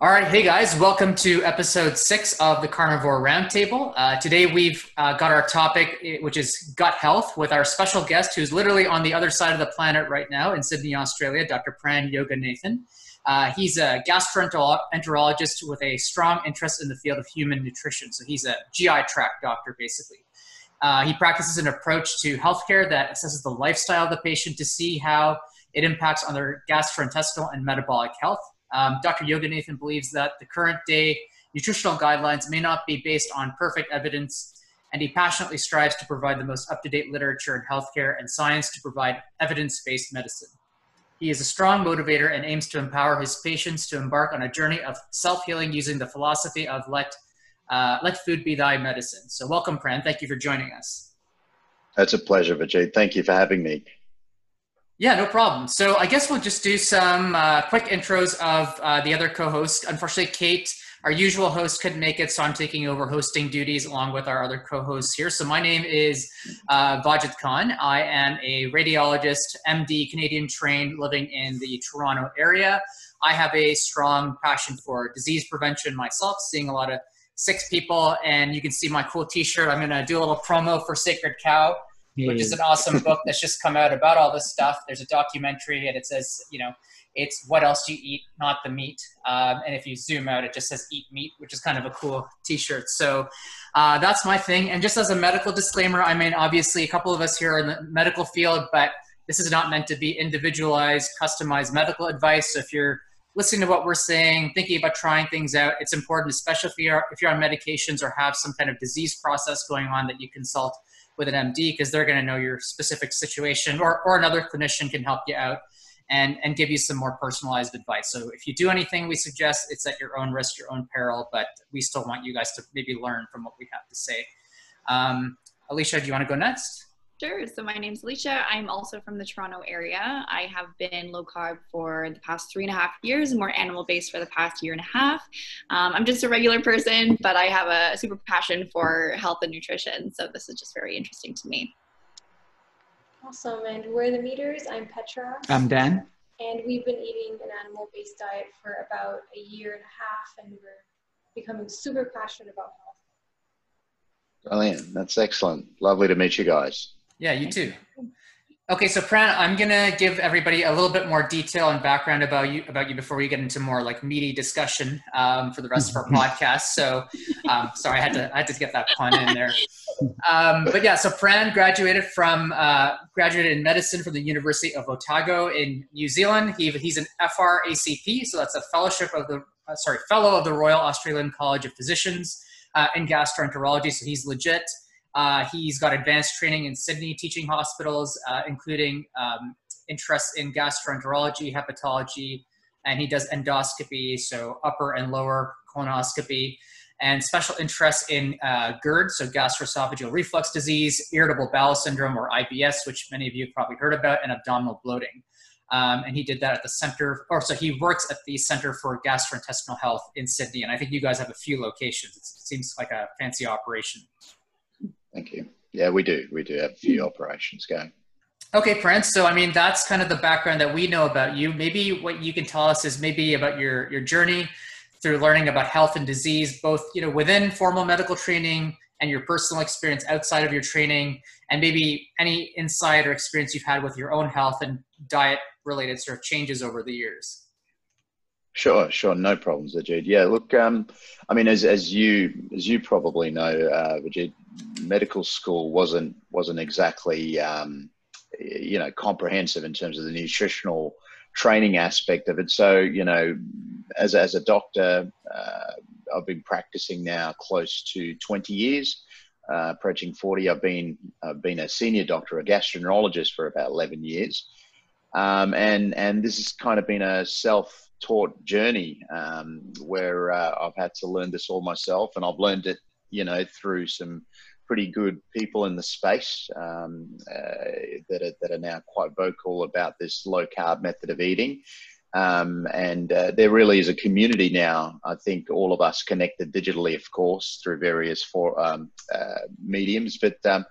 All right, hey guys, welcome to episode six of the Carnivore Roundtable. Uh, today we've uh, got our topic, eh, which is gut health, with our special guest who's literally on the other side of the planet right now in Sydney, Australia, Dr. Pran Yoganathan. Uh, he's a gastroenterologist with a strong interest in the field of human nutrition. So he's a GI tract doctor, basically. Uh, he practices an approach to healthcare that assesses the lifestyle of the patient to see how it impacts on their gastrointestinal and metabolic health. Um, Dr. Yoganathan believes that the current day nutritional guidelines may not be based on perfect evidence, and he passionately strives to provide the most up to date literature in healthcare and science to provide evidence based medicine. He is a strong motivator and aims to empower his patients to embark on a journey of self healing using the philosophy of let, uh, let food be thy medicine. So, welcome, Pran. Thank you for joining us. That's a pleasure, Vijay. Thank you for having me. Yeah, no problem. So I guess we'll just do some uh, quick intros of uh, the other co-hosts. Unfortunately, Kate, our usual host, couldn't make it, so I'm taking over hosting duties along with our other co-hosts here. So my name is uh, Vajid Khan. I am a radiologist, MD, Canadian trained, living in the Toronto area. I have a strong passion for disease prevention myself, seeing a lot of sick people, and you can see my cool T-shirt. I'm going to do a little promo for Sacred Cow which is an awesome book that's just come out about all this stuff. There's a documentary, and it says, you know, it's what else you eat, not the meat. Um, and if you zoom out, it just says eat meat, which is kind of a cool T-shirt. So uh, that's my thing. And just as a medical disclaimer, I mean, obviously, a couple of us here are in the medical field, but this is not meant to be individualized, customized medical advice. So if you're listening to what we're saying, thinking about trying things out, it's important, especially if you're if you're on medications or have some kind of disease process going on, that you consult with an MD because they're going to know your specific situation, or, or another clinician can help you out and, and give you some more personalized advice. So if you do anything we suggest, it's at your own risk, your own peril, but we still want you guys to maybe learn from what we have to say. Um, Alicia, do you want to go next? Sure. So my name's Alicia. I'm also from the Toronto area. I have been low carb for the past three and a half years and more animal based for the past year and a half. Um, I'm just a regular person, but I have a super passion for health and nutrition. So this is just very interesting to me. Awesome. And we're the meters. I'm Petra. I'm Dan. And we've been eating an animal based diet for about a year and a half, and we're becoming super passionate about health. Brilliant. That's excellent. Lovely to meet you guys. Yeah, you too. Okay, so Pran, I'm gonna give everybody a little bit more detail and background about you about you before we get into more like meaty discussion um, for the rest of our podcast. So, um, sorry, I had to I had to get that pun in there. Um, but yeah, so Pran graduated from uh, graduated in medicine from the University of Otago in New Zealand. He, he's an FRACP, so that's a fellowship of the uh, sorry fellow of the Royal Australian College of Physicians uh, in gastroenterology. So he's legit. Uh, he's got advanced training in Sydney teaching hospitals, uh, including um, interests in gastroenterology, hepatology, and he does endoscopy, so upper and lower colonoscopy, and special interest in uh, GERD, so gastroesophageal reflux disease, irritable bowel syndrome, or IBS, which many of you have probably heard about, and abdominal bloating. Um, and he did that at the center, or so he works at the Center for Gastrointestinal Health in Sydney. And I think you guys have a few locations. It seems like a fancy operation. Thank you. Yeah, we do. We do have a few operations going. Okay, Prince. So, I mean, that's kind of the background that we know about you. Maybe what you can tell us is maybe about your your journey through learning about health and disease, both you know within formal medical training and your personal experience outside of your training, and maybe any insight or experience you've had with your own health and diet related sort of changes over the years. Sure, sure, no problems, Ajit. Yeah, look, um, I mean, as as you as you probably know, uh, Ajit, medical school wasn't wasn't exactly um, you know comprehensive in terms of the nutritional training aspect of it. So you know, as as a doctor, uh, I've been practicing now close to twenty years. Uh, approaching 40, I've been I've been a senior doctor, a gastroenterologist for about 11 years, um, and and this has kind of been a self taught journey um, where uh, I've had to learn this all myself, and I've learned it, you know, through some pretty good people in the space um, uh, that are that are now quite vocal about this low carb method of eating. Um, and uh, there really is a community now. I think all of us connected digitally, of course, through various for um, uh, mediums, but um,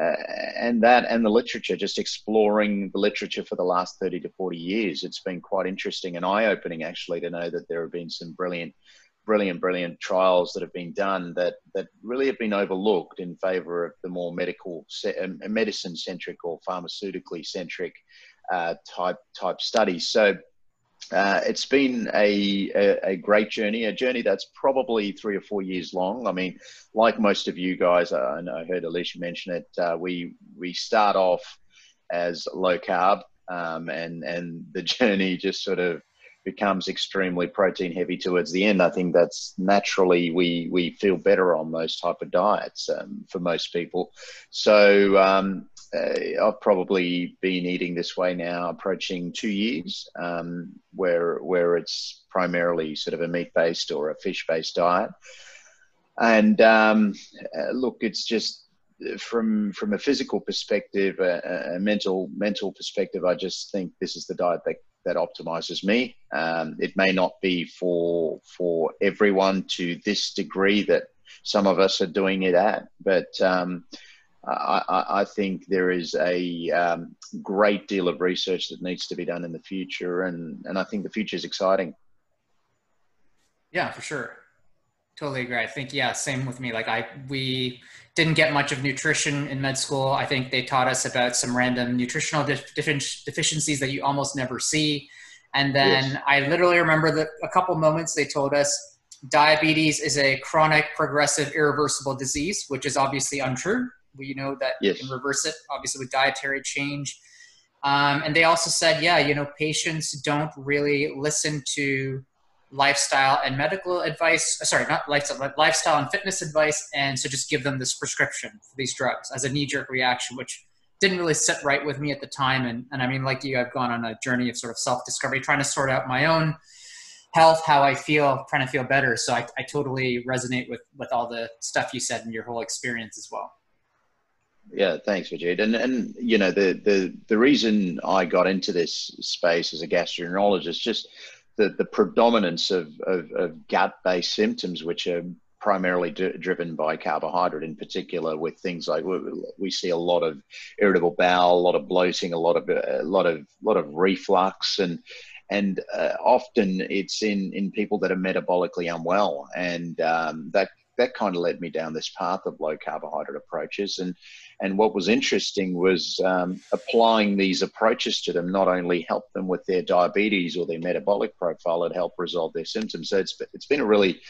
uh, and that and the literature, just exploring the literature for the last 30 to 40 years. It's been quite interesting and eye opening, actually, to know that there have been some brilliant, brilliant, brilliant trials that have been done that, that really have been overlooked in favor of the more medical, um, medicine centric or pharmaceutically centric uh, type, type studies. So, uh, it's been a, a, a, great journey, a journey that's probably three or four years long. I mean, like most of you guys, uh, I, I heard Alicia mention it. Uh, we we start off as low carb, um, and and the journey just sort of becomes extremely protein heavy towards the end. I think that's naturally we we feel better on those type of diets um, for most people. So um, uh, I've probably been eating this way now, approaching two years, um, where where it's primarily sort of a meat based or a fish based diet. And um, uh, look, it's just from from a physical perspective, a, a, mental mental perspective. I just think this is the diet that that optimizes me. Um, it may not be for for everyone to this degree that some of us are doing it at, but um, I, I, think there is a um, great deal of research that needs to be done in the future, and, and I think the future is exciting. Yeah, for sure. Totally agree. I think yeah, same with me. Like I, we didn't get much of nutrition in med school. I think they taught us about some random nutritional def- deficiencies that you almost never see. And then yes. I literally remember that a couple moments they told us diabetes is a chronic, progressive, irreversible disease, which is obviously untrue. We know that yes. you can reverse it, obviously, with dietary change. Um, and they also said, yeah, you know, patients don't really listen to lifestyle and medical advice. Uh, sorry, not lifestyle, lifestyle and fitness advice. And so just give them this prescription for these drugs as a knee jerk reaction, which didn't really sit right with me at the time. And, and I mean, like you, I've gone on a journey of sort of self discovery, trying to sort out my own health, how I feel, trying to feel better. So I, I totally resonate with, with all the stuff you said and your whole experience as well. Yeah, thanks, Vijay. And and you know the the the reason I got into this space as a gastroenterologist just the the predominance of of, of gut based symptoms, which are primarily d- driven by carbohydrate in particular with things like we, we, see a lot of irritable bowel a lot of bloating a lot of a lot of lot of reflux and and uh, often it's in in people that are metabolically unwell and um, that that kind of led me down this path of low carbohydrate approaches. And and what was interesting was um, applying these approaches to them not only helped them with their diabetes or their metabolic profile, it helped resolve their symptoms. So it's it's been a really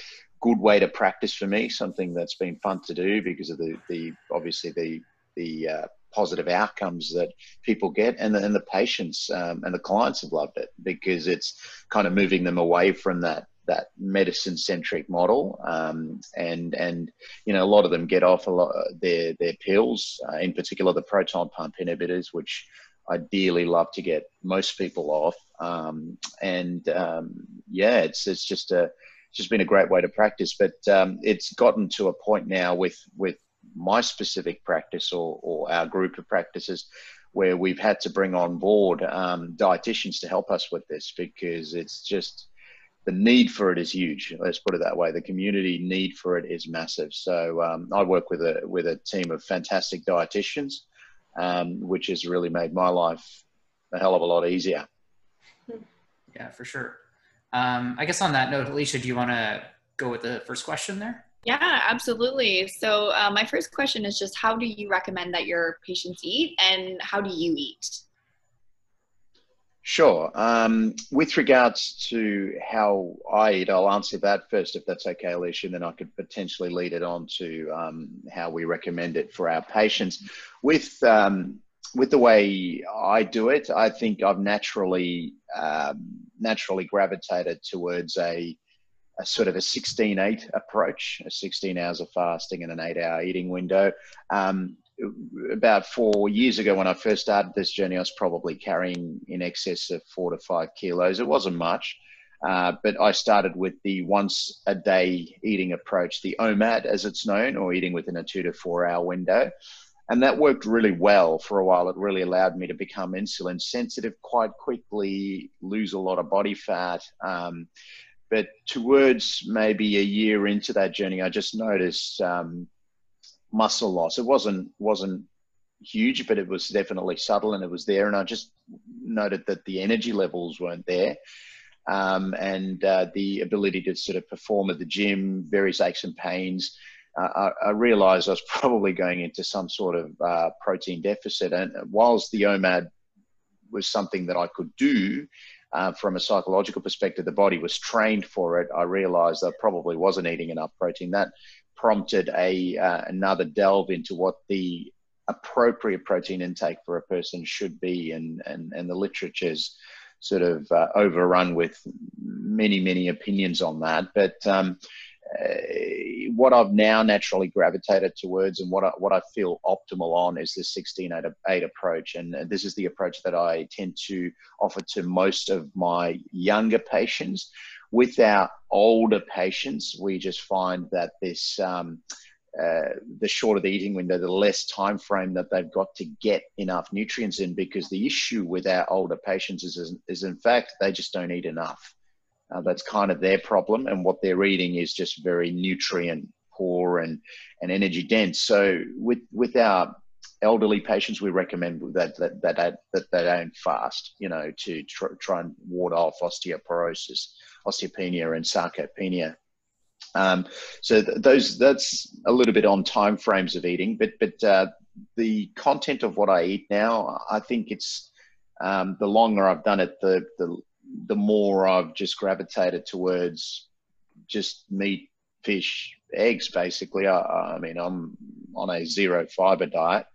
good way to practice for me. Something that's been fun to do because of the the obviously the the uh, positive outcomes that people get and the, and the patients um, and the clients have loved it because it's kind of moving them away from that that medicine centric model um, and and you know a lot of them get off a lot their their pills uh, in particular the proton pump inhibitors which ideally love to get most people off. Um, and um, yeah it's it's just a it's just been a great way to practice but um, it's gotten to a point now with with my specific practice or, or our group of practices where we've had to bring on board um, dietitians to help us with this because it's just the need for it is huge. Let's put it that way. The community need for it is massive. So um, I work with a with a team of fantastic dietitians, um, which has really made my life a hell of a lot easier. Yeah, for sure. Um, I guess on that note, Alicia, do you want to go with the first question there? Yeah, absolutely. So uh, my first question is just how do you recommend that your patients eat, and how do you eat? Sure. Um, with regards to how I eat, I'll answer that first, if that's okay, Alicia, and then I could potentially lead it on to um, how we recommend it for our patients. With um, with the way I do it, I think I've naturally um, naturally gravitated towards a, a sort of a 16-8 approach, a 16 hours of fasting and an eight-hour eating window. Um, about four years ago when I first started this journey, I was probably carrying in excess of four to five kilos. It wasn't much, uh, but I started with the once a day eating approach, the OMAD as it's known, or eating within a two to four hour window. And that worked really well for a while. It really allowed me to become insulin sensitive quite quickly, lose a lot of body fat. Um, but towards maybe a year into that journey, I just noticed um, muscle loss. It wasn't wasn't huge, but it was definitely subtle and it was there. And I just noted that the energy levels weren't there. Um, and uh, the ability to sort of perform at the gym, various aches and pains. Uh, I, I, realized I was probably going into some sort of uh, protein deficit. And whilst the OMAD was something that I could do uh, from a psychological perspective, the body was trained for it. I realized I probably wasn't eating enough protein. That prompted a uh, another delve into what the appropriate protein intake for a person should be, and and and the literature's sort of uh, overrun with many many opinions on that. But um, uh, what I've now naturally gravitated towards and what I, what I feel optimal on is this 16-8 approach. And this is the approach that I tend to offer to most of my younger patients. With our older patients, we just find that this um, uh, the shorter the eating window, the less time frame that they've got to get enough nutrients in. Because the issue with our older patients is, is, is in fact, they just don't eat enough. Uh, that's kind of their problem, and what they're eating is just very nutrient poor and, and energy dense. So with with our elderly patients, we recommend that that that, that they don't fast, you know, to try, try and ward off osteoporosis, osteopenia, and sarcopenia. Um, so th- those that's a little bit on time frames of eating, but but uh, the content of what I eat now, I think it's um, the longer I've done it, the the the more I've just gravitated towards just meat, fish, eggs. Basically, I, I mean, I'm on a zero fiber diet.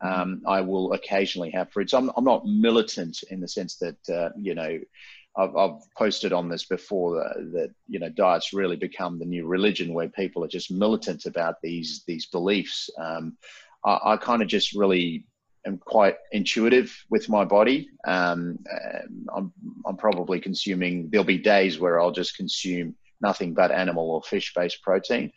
Um, I will occasionally have fruits. I'm, I'm not militant in the sense that uh, you know I've, I've, posted on this before that, that, you know diets really become the new religion where people are just militant about these these beliefs. Um, I, I kind of just really am quite intuitive with my body. Um, I'm, I'm probably consuming, there'll be days where I'll just consume nothing but animal or fish based protein.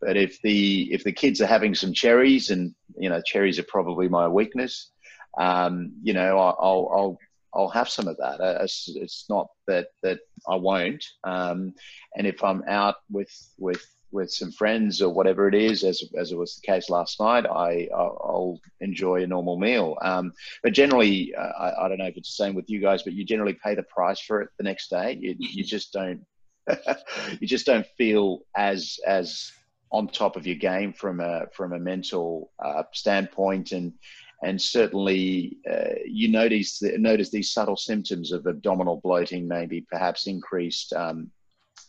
But if the if the kids are having some cherries, and you know cherries are probably my weakness, um, you know I'll, I'll I'll have some of that. Uh, it's, not that that I won't. Um, and if I'm out with with with some friends or whatever it is, as, as it was the case last night, I, I'll enjoy a normal meal. Um, but generally, uh, I, I, don't know if it's the same with you guys, but you generally pay the price for it the next day. You, you just don't, you just don't feel as, as on top of your game from a, from a mental uh, standpoint. And, and certainly uh, you notice, notice these subtle symptoms of abdominal bloating, maybe perhaps increased um,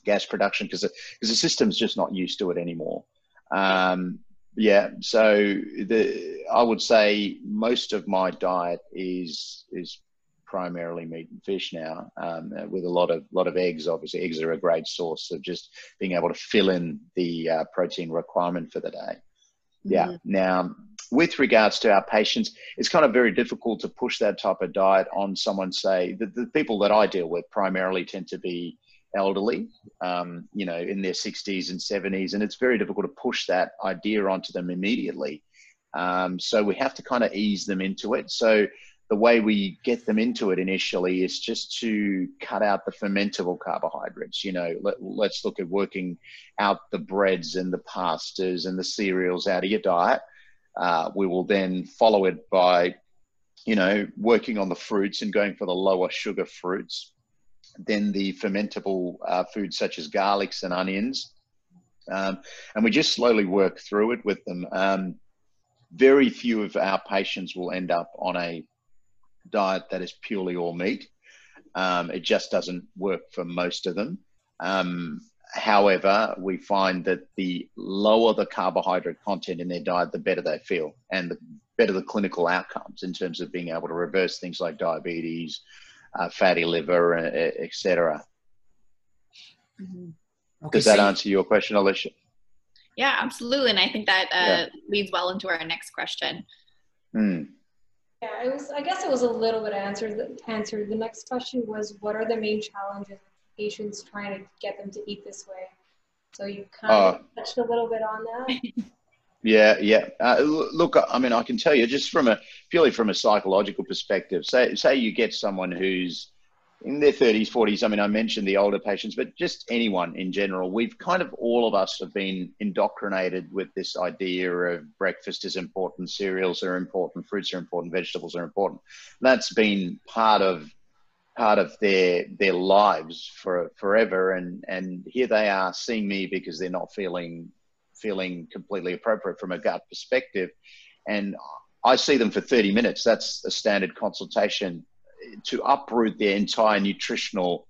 gas production because because the system's just not used to it anymore. Um, yeah, so the I would say most of my diet is is primarily meat and fish now, um, with a lot of lot of eggs. Obviously, eggs are a great source of just being able to fill in the uh, protein requirement for the day. Yeah. Mm-hmm. Now, with regards to our patients, it's kind of very difficult to push that type of diet on someone. Say the, the people that I deal with primarily tend to be elderly, um, you know, in their 60s and 70s, and it's very difficult to push that idea onto them immediately. Um, so we have to kind of ease them into it. So the way we get them into it initially is just to cut out the fermentable carbohydrates. You know, let, us look at working out the breads and the pastas and the cereals out of your diet. Uh, we will then follow it by, you know, working on the fruits and going for the lower sugar fruits then the fermentable uh, foods such as garlics and onions. Um, and we just slowly work through it with them. Um, very few of our patients will end up on a diet that is purely all meat. Um, it just doesn't work for most of them. Um, however, we find that the lower the carbohydrate content in their diet, the better they feel and the better the clinical outcomes in terms of being able to reverse things like diabetes, uh, fatty liver, uh, etc. Mm-hmm. Okay, Does that so answer your question, Alicia? Yeah, absolutely, and I think that uh, yeah. leads well into our next question. Hmm. Yeah, it was. I guess it was a little bit answered. Answered. The next question was, what are the main challenges patients trying to get them to eat this way? So you kind of uh, touched a little bit on that. Yeah, yeah. Uh, look, I mean, I can tell you just from a purely from a psychological perspective. Say, say you get someone who's in their 30s, 40s. I mean, I mentioned the older patients, but just anyone in general. We've kind of all of us have been indoctrinated with this idea of breakfast is important, cereals are important, fruits are important, vegetables are important. That's been part of part of their their lives for forever, and and here they are seeing me because they're not feeling feeling completely appropriate from a gut perspective, and I see them for 30 minutes. That's a standard consultation to uproot their entire nutritional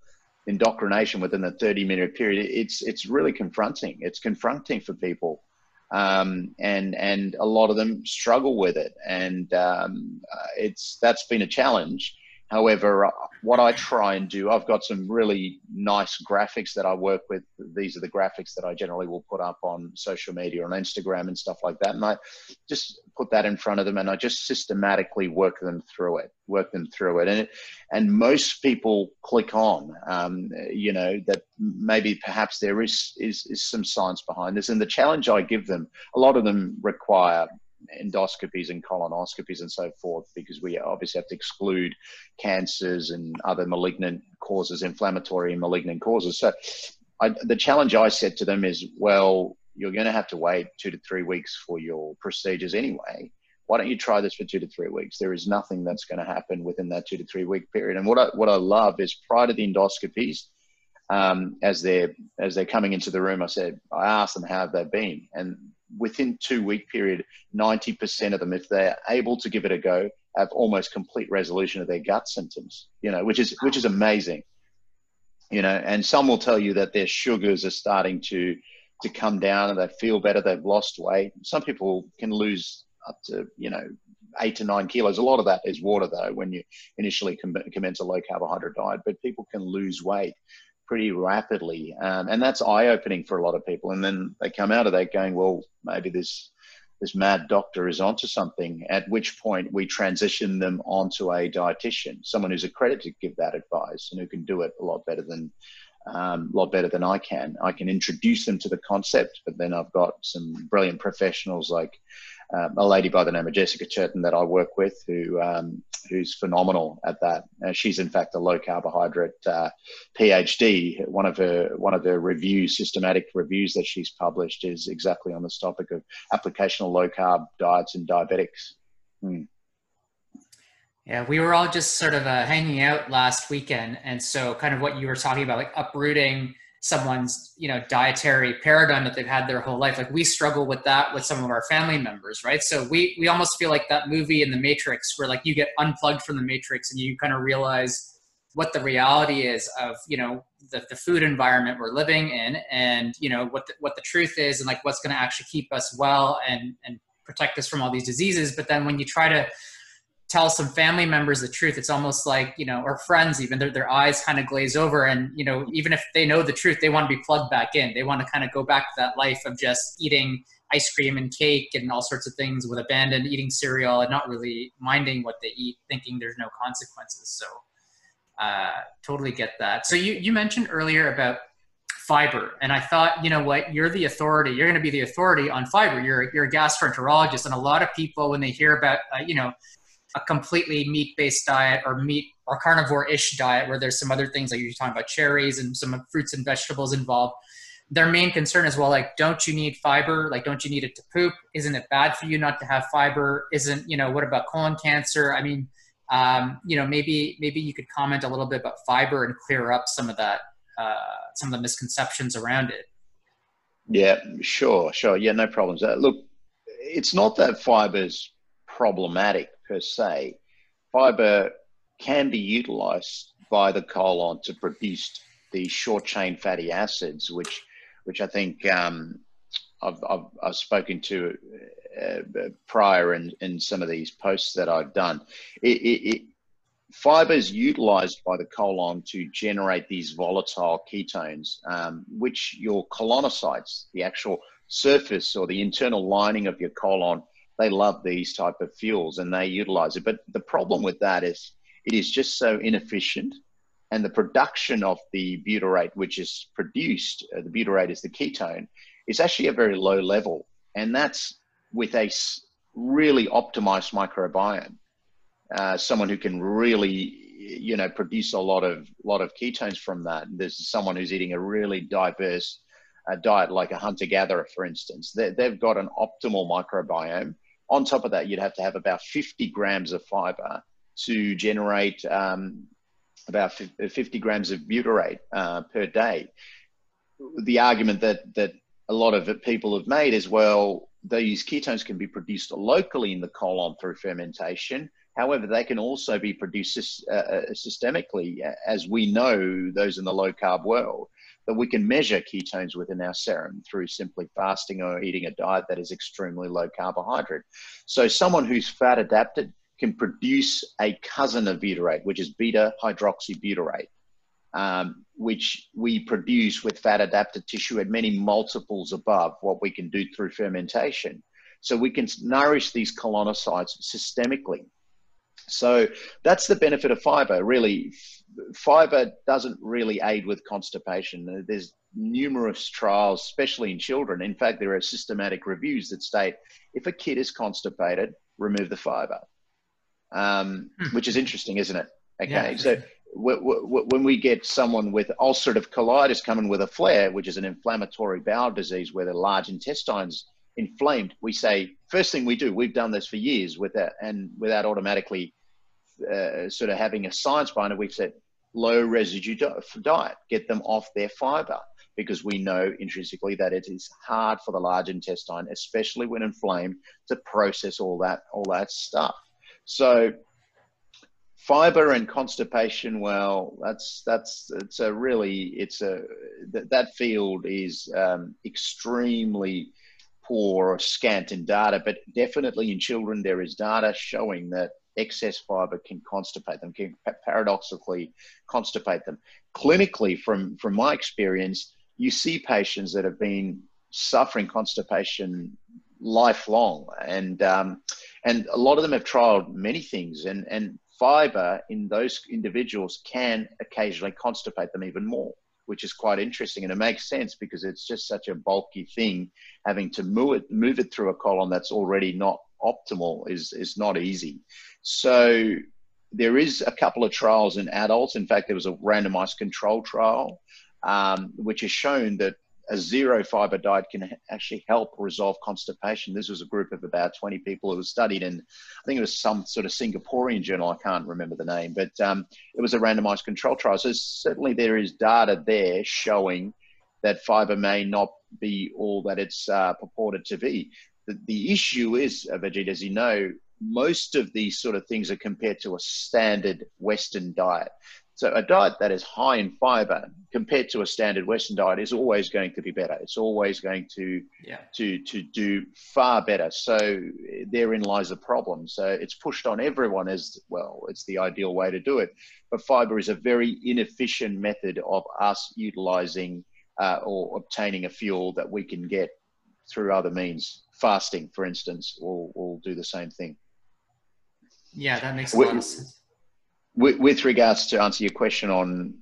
indoctrination within a 30 minute period. It's it's really confronting. It's confronting for people. Um, and and a lot of them struggle with it. And um, it's that's been a challenge However, uh, what I try and do, I've got some really nice graphics that I work with. These are the graphics that I generally will put up on social media, on Instagram and stuff like that. And I just put that in front of them and I just systematically work them through it, work them through it. And, it, and most people click on, um, you know, that maybe perhaps there is, is, is some science behind this. And the challenge I give them, a lot of them require endoscopies and colonoscopies and so forth, because we obviously have to exclude cancers and other malignant causes, inflammatory and malignant causes. So I, the challenge I said to them is, well, you're going to have to wait two to three weeks for your procedures anyway. Why don't you try this for two to three weeks? There is nothing that's going to happen within that two to three week period. And what I, what I love is prior to the endoscopies, um, as they're as they're coming into the room, I said I asked them how have they been, and within two week period, 90% of them, if they're able to give it a go, have almost complete resolution of their gut symptoms, you know, which is, which is amazing, you know, and some will tell you that their sugars are starting to, to come down and they feel better. They've lost weight. Some people can lose up to, you know, eight to nine kilos. A lot of that is water though, when you initially commence a low carbohydrate diet, but people can lose weight pretty rapidly. Um, and that's eye opening for a lot of people. And then they come out of that going, well, maybe this, this mad doctor is onto something, at which point we transition them onto a dietitian, someone who's accredited to give that advice and who can do it a lot better than um, a lot better than I can. I can introduce them to the concept, but then I've got some brilliant professionals like um, a lady by the name of Jessica Turton that I work with, who um, who's phenomenal at that. Uh, she's in fact a low carbohydrate uh, PhD. One of her one of her reviews, systematic reviews that she's published, is exactly on this topic of application of low carb diets in diabetics. Hmm. Yeah, we were all just sort of uh, hanging out last weekend, and so kind of what you were talking about, like uprooting someone's you know dietary paradigm that they've had their whole life. Like we struggle with that with some of our family members right? So we we almost feel like that movie in the matrix where like you get unplugged from the matrix and you kind of realize what the reality is of you know the, the food environment we're living in and you know what the, what the truth is and like what's going to actually keep us well and and protect us from all these diseases. But then when you try to tell some family members the truth. It's almost like you know or friends even their, their eyes kind of glaze over and you know even if they know the truth they want to be plugged back in. They want to kind of go back to that life of just eating ice cream and cake and all sorts of things with abandon eating cereal and not really minding what they eat thinking there's no consequences. So uh, totally get that. So you, you mentioned earlier about fiber and i thought you know what you're the authority you're going to be the authority on fiber. You're, you're a gastroenterologist and a lot of people when they hear about uh, you know a completely meat-based diet or meat or carnivore-ish diet where there's some other things like you're talking about cherries and some fruits and vegetables involved. Their main concern is well like don't you need fiber? Like don't you need it to poop? Isn't it bad for you not to have fiber? Isn't you know what about colon cancer? I mean um, you know maybe maybe you could comment a little bit about fiber and clear up some of that uh, some of the misconceptions around it. Yeah sure sure. Yeah no problems. Uh, look it's not that fiber's problematic per se, fiber can be utilized by the colon to produce these short chain fatty acids, which, which I think um, I've, I've, I've, spoken to uh, prior in, in some of these posts that I've done. It, it, it, fiber is utilized by the colon to generate these volatile ketones, um, which your colonocytes, the actual surface or the internal lining of your colon, they love these type of fuels and they utilize it. But the problem with that is it is just so inefficient and the production of the butyrate, which is produced, uh, the butyrate is the ketone, is actually a very low level. And that's with a really optimized microbiome. Uh, someone who can really you know, produce a lot of lot of ketones from that. There's someone who's eating a really diverse uh, diet, like a hunter gatherer, for instance. They, they've got an optimal microbiome. On top of that, you'd have to have about 50 grams of fiber to generate um, about 50 grams of butyrate uh, per day. The argument that that a lot of people have made is well, these ketones can be produced locally in the colon through fermentation. However, they can also be produced uh, uh, systemically, as we know those in the low carb world, that we can measure ketones within our serum through simply fasting or eating a diet that is extremely low carbohydrate. So, someone who's fat adapted can produce a cousin of butyrate, which is beta hydroxybutyrate, um, which we produce with fat adapted tissue at many multiples above what we can do through fermentation. So we can nourish these colonocytes systemically. So that's the benefit of fiber. Really, fiber doesn't really aid with constipation. There's numerous trials, especially in children. In fact, there are systematic reviews that state if a kid is constipated, remove the fiber um, hmm. which is interesting, isn't it? Okay, yeah, so w- w- when we get someone with ulcerative colitis coming with a flare, which is an inflammatory bowel disease where the large intestines inflamed, we say first thing we do. We've done this for years with that, and without automatically uh, sort of having a science behind it, we've said low residue diet, get them off their fiber because we know intrinsically that it is hard for the large intestine, especially when inflamed, to process all that all that stuff. So fiber and constipation, well, that's that's it's a really it's a that, that field is um, extremely poor or scant in data, but definitely in children there is data showing that excess fiber can constipate them, can paradoxically constipate them. Clinically, from from my experience, you see patients that have been suffering constipation lifelong, and um, and a lot of them have trialed many things, and and fiber in those individuals can occasionally constipate them even more, which is quite interesting, and it makes sense because it's just such a bulky thing. Having to move it move it through a colon that's already not optimal is is not easy. So there is a couple of trials in adults. In fact, there was a randomized control trial, um, which has shown that a zero fiber diet can actually help resolve constipation. This was a group of about 20 people who was studied in, I think it was some sort of Singaporean journal. I can't remember the name, but um, it was a randomized control trial. So certainly there is data there showing that fiber may not be all that it's uh, purported to be. The, the issue is, uh, Vajit, as you know, most of these sort of things are compared to a standard Western diet. So a diet that is high in fiber compared to a standard Western diet is always going to be better. It's always going to yeah. to to do far better. So therein lies the problem. So it's pushed on everyone as well. It's the ideal way to do it, but fiber is a very inefficient method of us utilizing uh, or obtaining a fuel that we can get through other means. Fasting, for instance, will will do the same thing. Yeah, that makes a lot of sense with, with, regards to answer your question on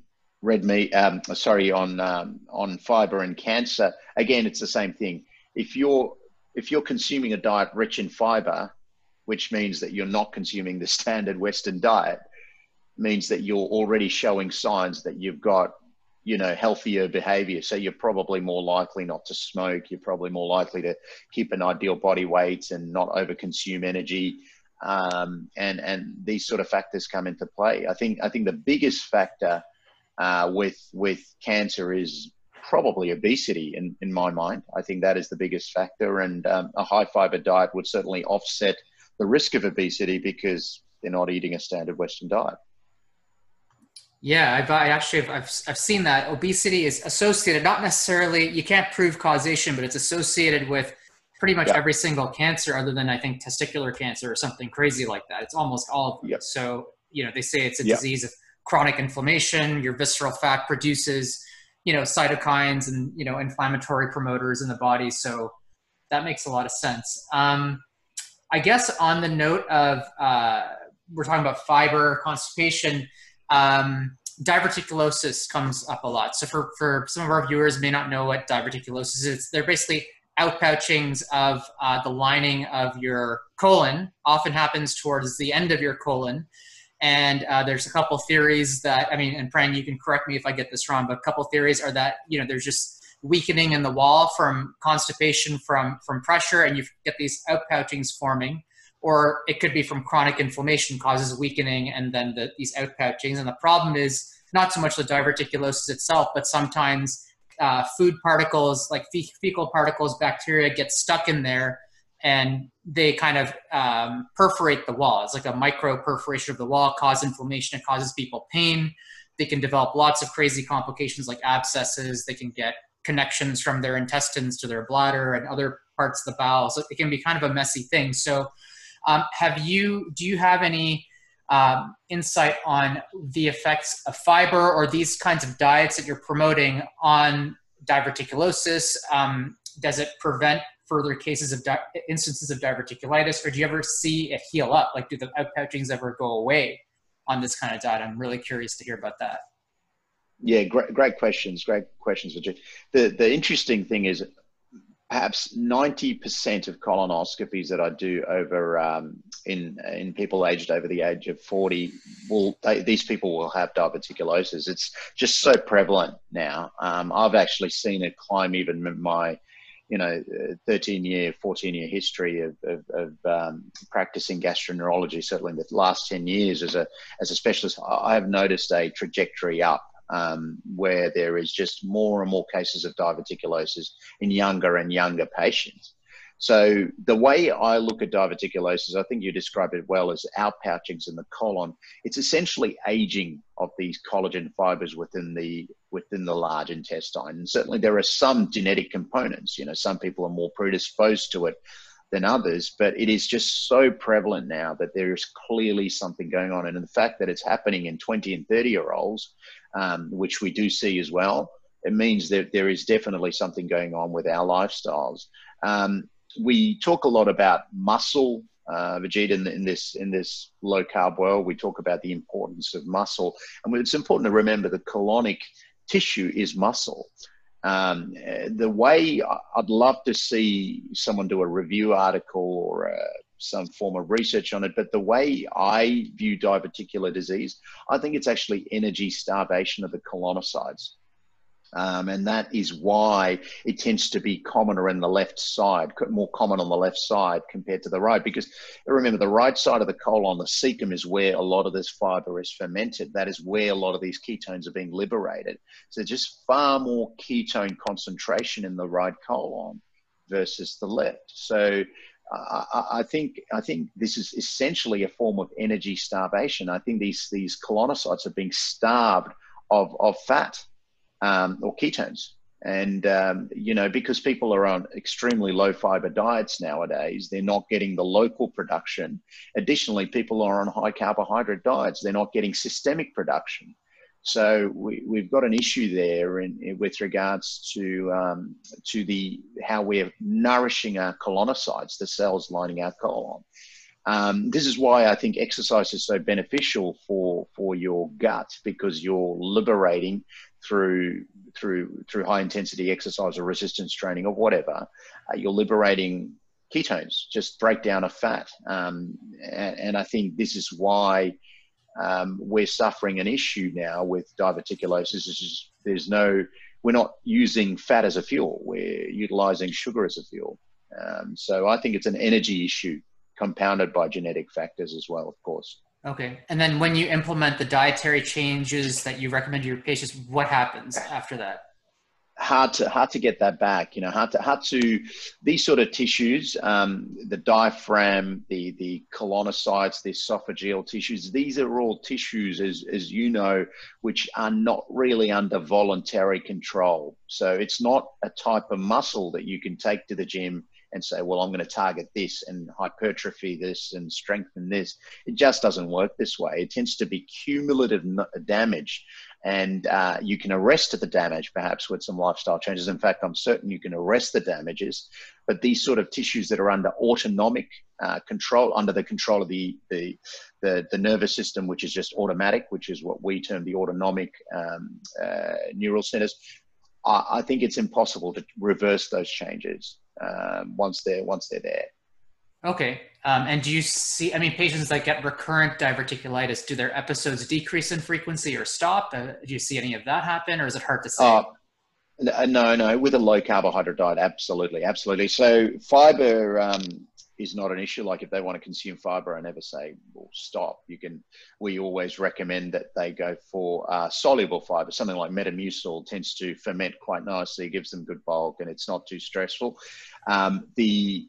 red meat, um, sorry, on um, on fiber and cancer, again, it's the same thing. If you're if you're consuming a diet rich in fiber, which means that you're not consuming the standard Western diet, means that you're already showing signs that you've got, you know, healthier behavior. So you're probably more likely not to smoke. You're probably more likely to keep an ideal body weight and not overconsume energy um, and and these sort of factors come into play. I think I think the biggest factor uh, with with cancer is probably obesity in, in my mind. I think that is the biggest factor, and um, a high fiber diet would certainly offset the risk of obesity because they're not eating a standard Western diet. Yeah, I've I actually have, I've I've seen that obesity is associated not necessarily you can't prove causation, but it's associated with pretty much yeah. every single cancer other than I think testicular cancer or something crazy like that. It's almost all of them. So, you know, they say it's a disease of chronic inflammation. Your visceral fat produces, you know, cytokines and, you know, inflammatory promoters in the body. So that makes a lot of sense. Um, I guess on the note of, uh, we're talking about fiber, constipation, um, diverticulosis comes up a lot. So for, for some of our viewers may not know what diverticulosis is. They're basically outpouchings of uh, the lining of your colon often happens towards the end of your colon And uh, there's a couple theories that, I mean, and Pran, you can correct me if I get this wrong, but a couple theories are that, you know, there's just weakening in the wall from constipation from, from pressure and you get these outpouchings forming. Or it could be from chronic inflammation causes weakening and then the, these outpouchings. And the problem is not so much the diverticulosis itself, but sometimes uh, food particles like fe- fecal particles, bacteria get stuck in there and they kind of um, perforate the wall. It's like a micro perforation of the wall, cause inflammation, it causes people pain. They can develop lots of crazy complications like abscesses. They can get connections from their intestines to their bladder and other parts of the bowel. So it can be kind of a messy thing. So, um, have you? Do you have any um, insight on the effects of fiber or these kinds of diets that you're promoting on diverticulosis? Um, does it prevent further cases of di- instances of diverticulitis, or do you ever see it heal up? Like, do the outpouchings ever go away on this kind of diet? I'm really curious to hear about that. Yeah, great, great questions. Great questions, Vijay. The the interesting thing is, perhaps 90% of colonoscopies that I do over um, in in people aged over the age of 40 will they, these people will have diverticulosis. It's just so prevalent now. Um, I've actually seen it climb even my you know, 13 year, 14 year history of, of, of um, practicing gastroenterology, certainly in the last 10 years as a, as a specialist, I have noticed a trajectory up um, where there is just more and more cases of diverticulosis in younger and younger patients. So the way I look at diverticulosis, I think you described it well as outpouchings in the colon. It's essentially aging of these collagen fibers within the within the large intestine. And certainly there are some genetic components. You know, some people are more predisposed to it than others, but it is just so prevalent now that there is clearly something going on. And the fact that it's happening in 20 and 30 year olds, um, which we do see as well, it means that there is definitely something going on with our lifestyles. Um, we talk a lot about muscle, uh, Vijit, in, in, this in this low carb world. We talk about the importance of muscle, and it's important to remember the colonic tissue is muscle. Um, the way I'd love to see someone do a review article or uh, some form of research on it, but the way I view diverticular disease, I think it's actually energy starvation of the colonocytes. Um, and that is why it tends to be commoner in the left side, more common on the left side compared to the right. Because remember, the right side of the colon, the cecum, is where a lot of this fiber is fermented. That is where a lot of these ketones are being liberated. So just far more ketone concentration in the right colon versus the left. So I, I, think I think this is essentially a form of energy starvation. I think these these colonocytes are being starved of of fat um, or ketones. And, um, you know, because people are on extremely low fiber diets nowadays, they're not getting the local production. Additionally, people are on high carbohydrate diets, they're not getting systemic production. So we, we've got an issue there in, in with regards to um, to the how we're nourishing our colonocytes, the cells lining our colon. Um, this is why I think exercise is so beneficial for for your gut because you're liberating through through through high intensity exercise or resistance training or whatever, uh, you're liberating ketones, just breakdown of fat. Um, and, and, I think this is why um, we're suffering an issue now with diverticulosis. Is there's no, we're not using fat as a fuel. We're utilizing sugar as a fuel. Um, so I think it's an energy issue compounded by genetic factors as well, of course. Okay. And then when you implement the dietary changes that you recommend to your patients, what happens after that? Hard to hard to get that back. You know, hard to hard to these sort of tissues, um, the diaphragm, the the colonocytes, the esophageal tissues. These are all tissues, as as you know, which are not really under voluntary control. So it's not a type of muscle that you can take to the gym and say, well, I'm going to target this and hypertrophy this and strengthen this. It just doesn't work this way. It tends to be cumulative damage. And uh, you can arrest the damage perhaps with some lifestyle changes. In fact, I'm certain you can arrest the damages. But these sort of tissues that are under autonomic uh, control, under the control of the, the, the, the, nervous system, which is just automatic, which is what we term the autonomic um, uh, neural centers, I, I think it's impossible to reverse those changes um, once they're once they're there. Okay. Um, and do you see, I mean, patients that get recurrent diverticulitis, do their episodes decrease in frequency or stop? Uh, do you see any of that happen or is it hard to say? Uh, no, no, with a low carbohydrate diet, absolutely, absolutely. So fiber um, is not an issue. Like if they want to consume fiber, I never say, well, stop. You can, we always recommend that they go for uh, soluble fiber. Something like Metamucil tends to ferment quite nicely, gives them good bulk, and it's not too stressful. Um, the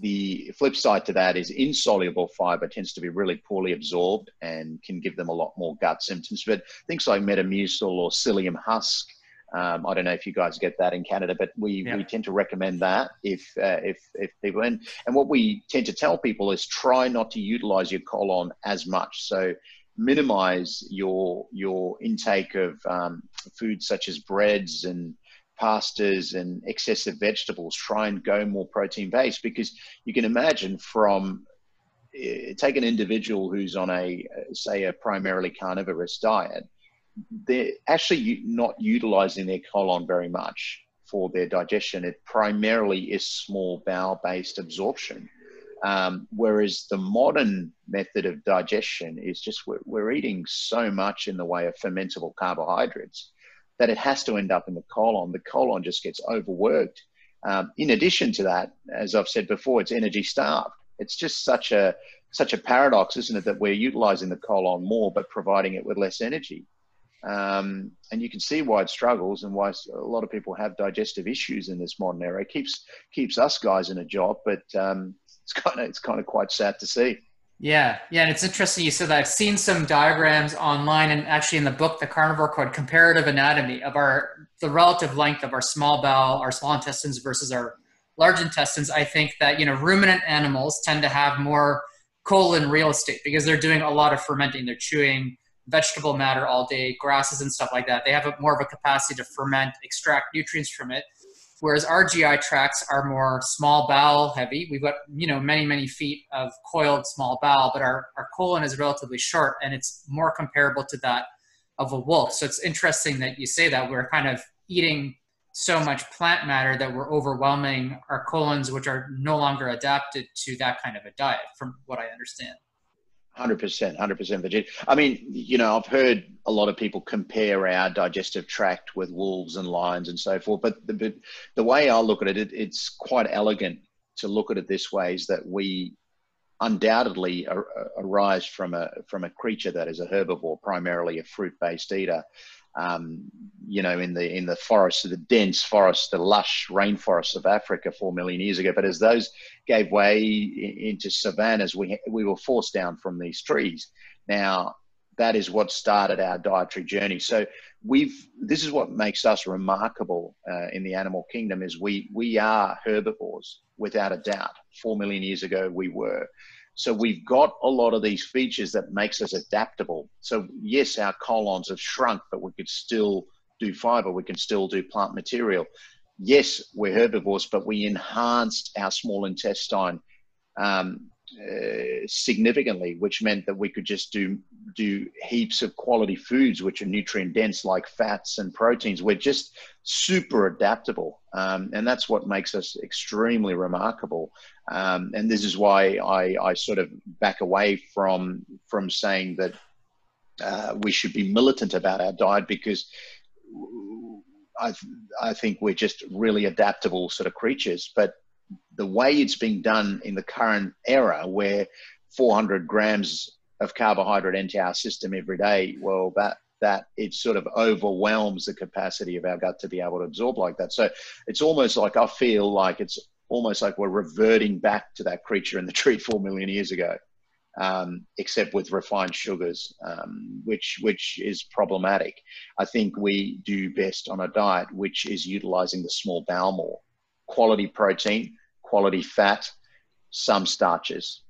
the flip side to that is insoluble fiber tends to be really poorly absorbed and can give them a lot more gut symptoms. But things like Metamucil or psyllium husk, um, I don't know if you guys get that in Canada, but we, yeah. we tend to recommend that if uh, if if people and and what we tend to tell people is try not to utilize your colon as much. So minimize your your intake of um, foods such as breads and pastas and excessive vegetables. Try and go more protein based because you can imagine from eh, take an individual who's on a say a primarily carnivorous diet, they're actually not utilizing their colon very much for their digestion. It primarily is small bowel based absorption. Um, whereas the modern method of digestion is just we're, we're eating so much in the way of fermentable carbohydrates that it has to end up in the colon. The colon just gets overworked. Um, in addition to that, as I've said before, it's energy starved. It's just such a such a paradox, isn't it, that we're utilizing the colon more but providing it with less energy. Um, and you can see why it struggles and why a lot of people have digestive issues in this modern era. It keeps keeps us guys in a job, but um, it's kind of it's kind of quite sad to see. Yeah, yeah, and it's interesting you said that. I've seen some diagrams online and actually in the book, The Carnivore Code, comparative anatomy of our the relative length of our small bowel, our small intestines versus our large intestines. I think that you know ruminant animals tend to have more colon real estate because they're doing a lot of fermenting. They're chewing vegetable matter all day, grasses and stuff like that. They have a, more of a capacity to ferment, extract nutrients from it whereas our GI tracts are more small bowel heavy. We've got, you know, many, many feet of coiled small bowel, but our, our colon is relatively short and it's more comparable to that of a wolf. So it's interesting that you say that we're kind of eating so much plant matter that we're overwhelming our colons, which are no longer adapted to that kind of a diet, from what I understand. Hundred percent, hundred percent, Virginia. I mean, you know, I've heard a lot of people compare our digestive tract with wolves and lions and so forth. But the, the way I look at it, it, it's quite elegant to look at it this way: is that we undoubtedly arise from a from a creature that is a herbivore, primarily a fruit-based eater, um, you know, in the in the forests, the dense forests, the lush rainforests of Africa four million years ago. But as those gave way into savannas, we we were forced down from these trees. Now that is what started our dietary journey. So we've this is what makes us remarkable uh, in the animal kingdom is we we are herbivores without a doubt. Four million years ago we were. So we've got a lot of these features that makes us adaptable. So yes, our colons have shrunk, but we could still do fiber. We can still do plant material. Yes, we're herbivores, but we enhanced our small intestine um, uh, significantly, which meant that we could just do do heaps of quality foods which are nutrient dense, like fats and proteins. We're just super adaptable, um, and that's what makes us extremely remarkable. Um, and this is why I, I sort of back away from from saying that uh, we should be militant about our diet because I, I think we're just really adaptable sort of creatures. But the way it's being done in the current era where 400 grams of carbohydrate into our system every day, well, that that it sort of overwhelms the capacity of our gut to be able to absorb like that. So it's almost like I feel like it's almost like we're reverting back to that creature in the tree four million years ago, um, except with refined sugars, um, which which is problematic. I think we do best on a diet which is utilizing the small bowel more, quality protein, quality fat, some starches.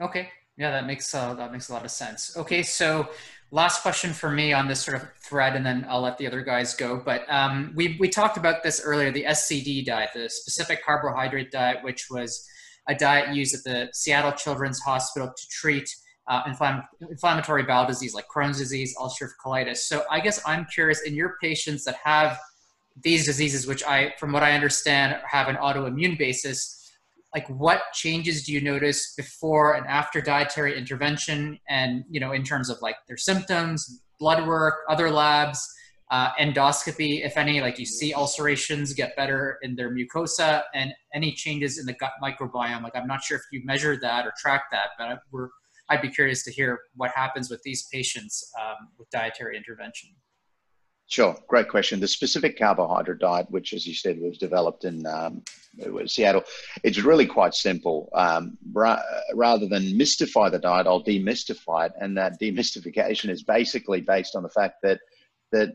Okay, yeah, that makes uh, that makes a lot of sense. Okay, so last question for me on this sort of thread, and then I'll let the other guys go. But um, we we talked about this earlier, the SCD diet, the specific carbohydrate diet, which was a diet used at the Seattle Children's Hospital to treat uh, inflamm- inflammatory bowel disease like Crohn's disease, ulcerative colitis. So I guess I'm curious in your patients that have these diseases, which I, from what I understand, have an autoimmune basis. like what changes do you notice before and after dietary intervention and you know in terms of like their symptoms blood work other labs uh, endoscopy if any like you see ulcerations get better in their mucosa and any changes in the gut microbiome like i'm not sure if you measure that or track that but we're i'd be curious to hear what happens with these patients um, with dietary intervention Sure, great question. The specific carbohydrate diet, which, as you said, was developed in um, Seattle, it's really quite simple. Um, ra- rather than mystify the diet, I'll demystify it, and that demystification is basically based on the fact that that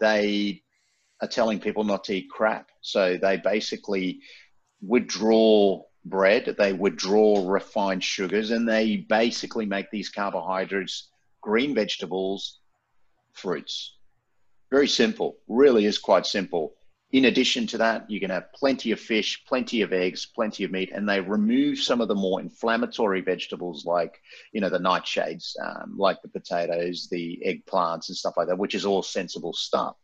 they are telling people not to eat crap. So they basically withdraw bread, they withdraw refined sugars, and they basically make these carbohydrates green vegetables, fruits very simple, really is quite simple. In addition to that, you can have plenty of fish, plenty of eggs, plenty of meat, and they remove some of the more inflammatory vegetables like, you know, the nightshades, um, like the potatoes, the eggplants, and stuff like that, which is all sensible stuff.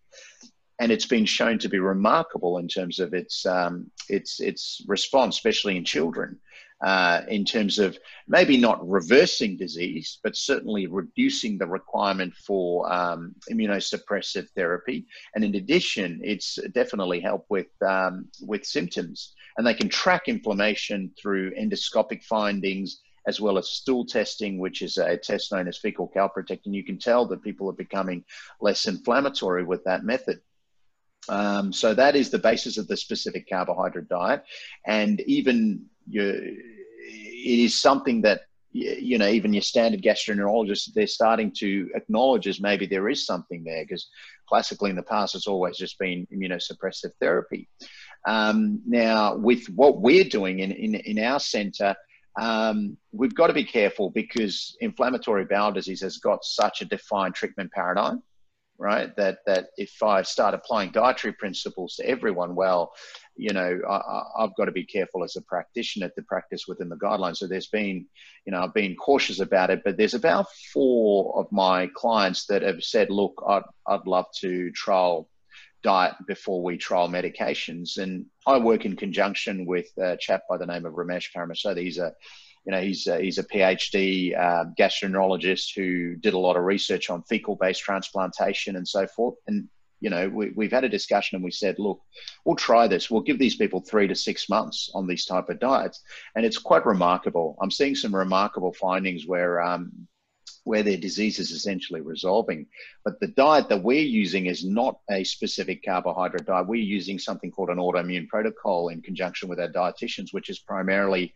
And it's been shown to be remarkable in terms of its um, its its response, especially in children uh, in terms of maybe not reversing disease, but certainly reducing the requirement for um, immunosuppressive therapy. And in addition, it's definitely helped with um, with symptoms, and they can track inflammation through endoscopic findings as well as stool testing, which is a test known as fecal calprotectin. you can tell that people are becoming less inflammatory with that method. Um, so that is the basis of the specific carbohydrate diet, and even it is something that you know even your standard gastroenterologist they're starting to acknowledge as maybe there is something there because classically in the past it's always just been immunosuppressive therapy. Um, now with what we're doing in, in, in our center um, we've got to be careful because inflammatory bowel disease has got such a defined treatment paradigm right? That that if I start applying dietary principles to everyone, well, you know, I, have got to be careful as a practitioner to practice within the guidelines. So there's been, you know, I've been cautious about it, but there's about four of my clients that have said, look, I'd, I'd love to trial diet before we trial medications. And I work in conjunction with a chap by the name of Ramesh Paramasodi. He's a you know, he's a, he's a PhD uh, gastroenterologist who did a lot of research on fecal-based transplantation and so forth. And you know, we, we've had a discussion and we said, look, we'll try this. We'll give these people three to six months on these type of diets, and it's quite remarkable. I'm seeing some remarkable findings where um, where their disease is essentially resolving. But the diet that we're using is not a specific carbohydrate diet. We're using something called an autoimmune protocol in conjunction with our dietitians, which is primarily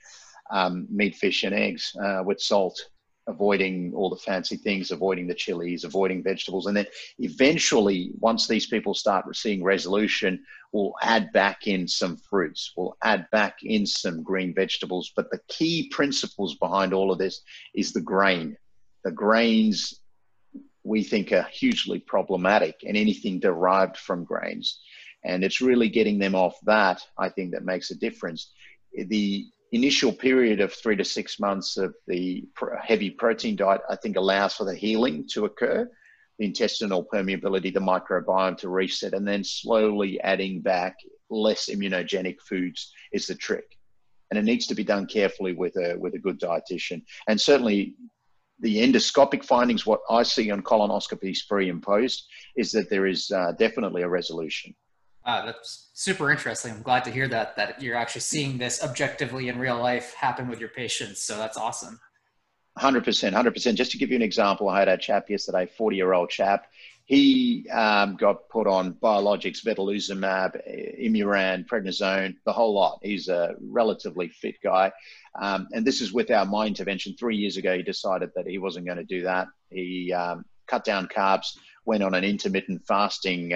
um, meat, fish, and eggs uh, with salt, avoiding all the fancy things, avoiding the chilies, avoiding vegetables. And then eventually, once these people start seeing resolution, we'll add back in some fruits, we'll add back in some green vegetables. But the key principles behind all of this is the grain. The grains we think are hugely problematic and anything derived from grains. And it's really getting them off that, I think, that makes a difference. The initial period of three to six months of the heavy protein diet, I think allows for the healing to occur, the intestinal permeability, the microbiome to reset, and then slowly adding back less immunogenic foods is the trick. And it needs to be done carefully with a, with a good dietitian. And certainly the endoscopic findings, what I see on colonoscopies pre and post, is that there is uh, definitely a resolution. Uh, that's super interesting. I'm glad to hear that that you're actually seeing this objectively in real life happen with your patients. So that's awesome. 100%, 100%. Just to give you an example, I had a chap yesterday, 40 year old chap. He um, got put on biologics, vedolizumab, Imuran, prednisone, the whole lot. He's a relatively fit guy. Um, and this is without my intervention. Three years ago, he decided that he wasn't going to do that. He um, cut down carbs, went on an intermittent fasting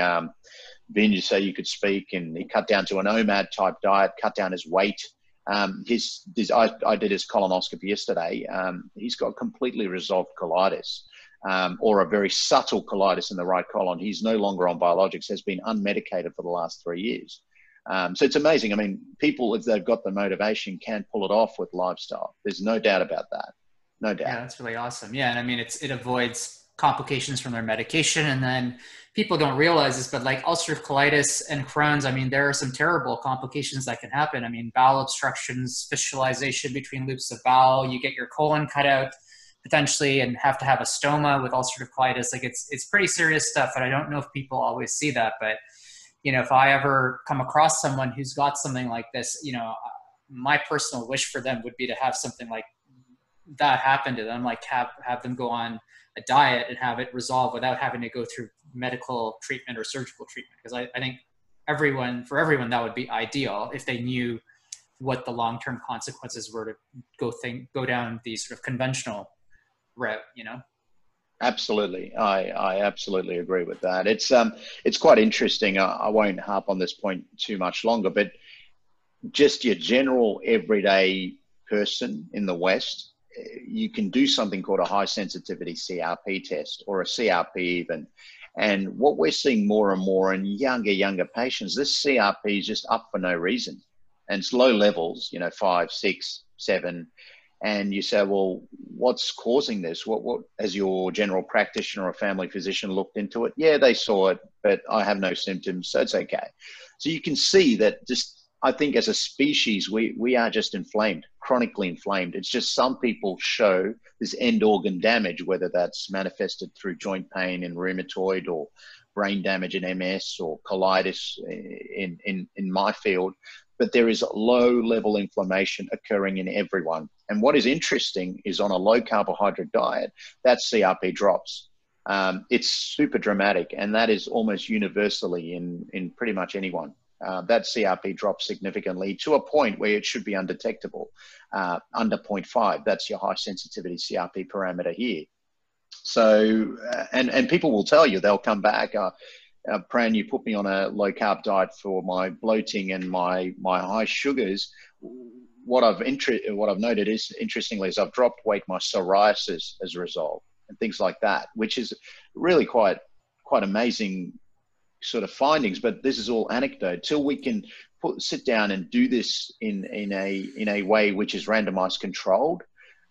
um, binge so you could speak, and he cut down to an OMAD type diet, cut down his weight. Um, his, his I, I, did his colonoscopy yesterday. Um, he's got completely resolved colitis. Um, or a very subtle colitis in the right colon. He's no longer on biologics, has been unmedicated for the last three years. Um, so it's amazing. I mean, people, if they've got the motivation, can pull it off with lifestyle. There's no doubt about that. No doubt. Yeah, that's really awesome. Yeah, and I mean, it's it avoids complications from their medication, and then people don't realize this, but like ulcerative colitis and Crohn's, I mean, there are some terrible complications that can happen. I mean, bowel obstructions, fistulization between loops of bowel, you get your colon cut out potentially and have to have a stoma with ulcerative colitis. Like it's, it's pretty serious stuff. And I don't know if people always see that, but you know, if I ever come across someone who's got something like this, you know, my personal wish for them would be to have something like that happen to them, like have, have them go on a diet and have it resolve without having to go through medical treatment or surgical treatment. Because I, I think everyone, for everyone, that would be ideal if they knew what the long-term consequences were to go think, go down the sort of conventional route, you know? Absolutely, I, I absolutely agree with that. It's um it's quite interesting. I, I won't harp on this point too much longer, but just your general everyday person in the West you can do something called a high sensitivity CRP test or a CRP even. And what we're seeing more and more in younger, younger patients, this CRP is just up for no reason. And it's low levels, you know, five, six, seven. And you say, well, what's causing this? What, what, has your general practitioner or family physician looked into it? Yeah, they saw it, but I have no symptoms, so it's okay. So you can see that just I think as a species, we, we are just inflamed, chronically inflamed. It's just some people show this end organ damage, whether that's manifested through joint pain in rheumatoid or brain damage in MS or colitis in, in, in my field. But there is low level inflammation occurring in everyone. And what is interesting is on a low carbohydrate diet, that CRP drops. Um, it's super dramatic, and that is almost universally in, in pretty much anyone uh, that CRP drops significantly to a point where it should be undetectable, uh, under 0.5. That's your high sensitivity CRP parameter here. So, uh, and, and people will tell you, they'll come back, uh, uh, Pran, you put me on a low carb diet for my bloating and my, my high sugars. What I've, inter- what I've noted is, interestingly, is I've dropped weight, my psoriasis as a result, and things like that, which is really quite, quite amazing sort of findings, but this is all anecdote. Till we can put, sit down and do this in, in, a, in a way which is randomized controlled,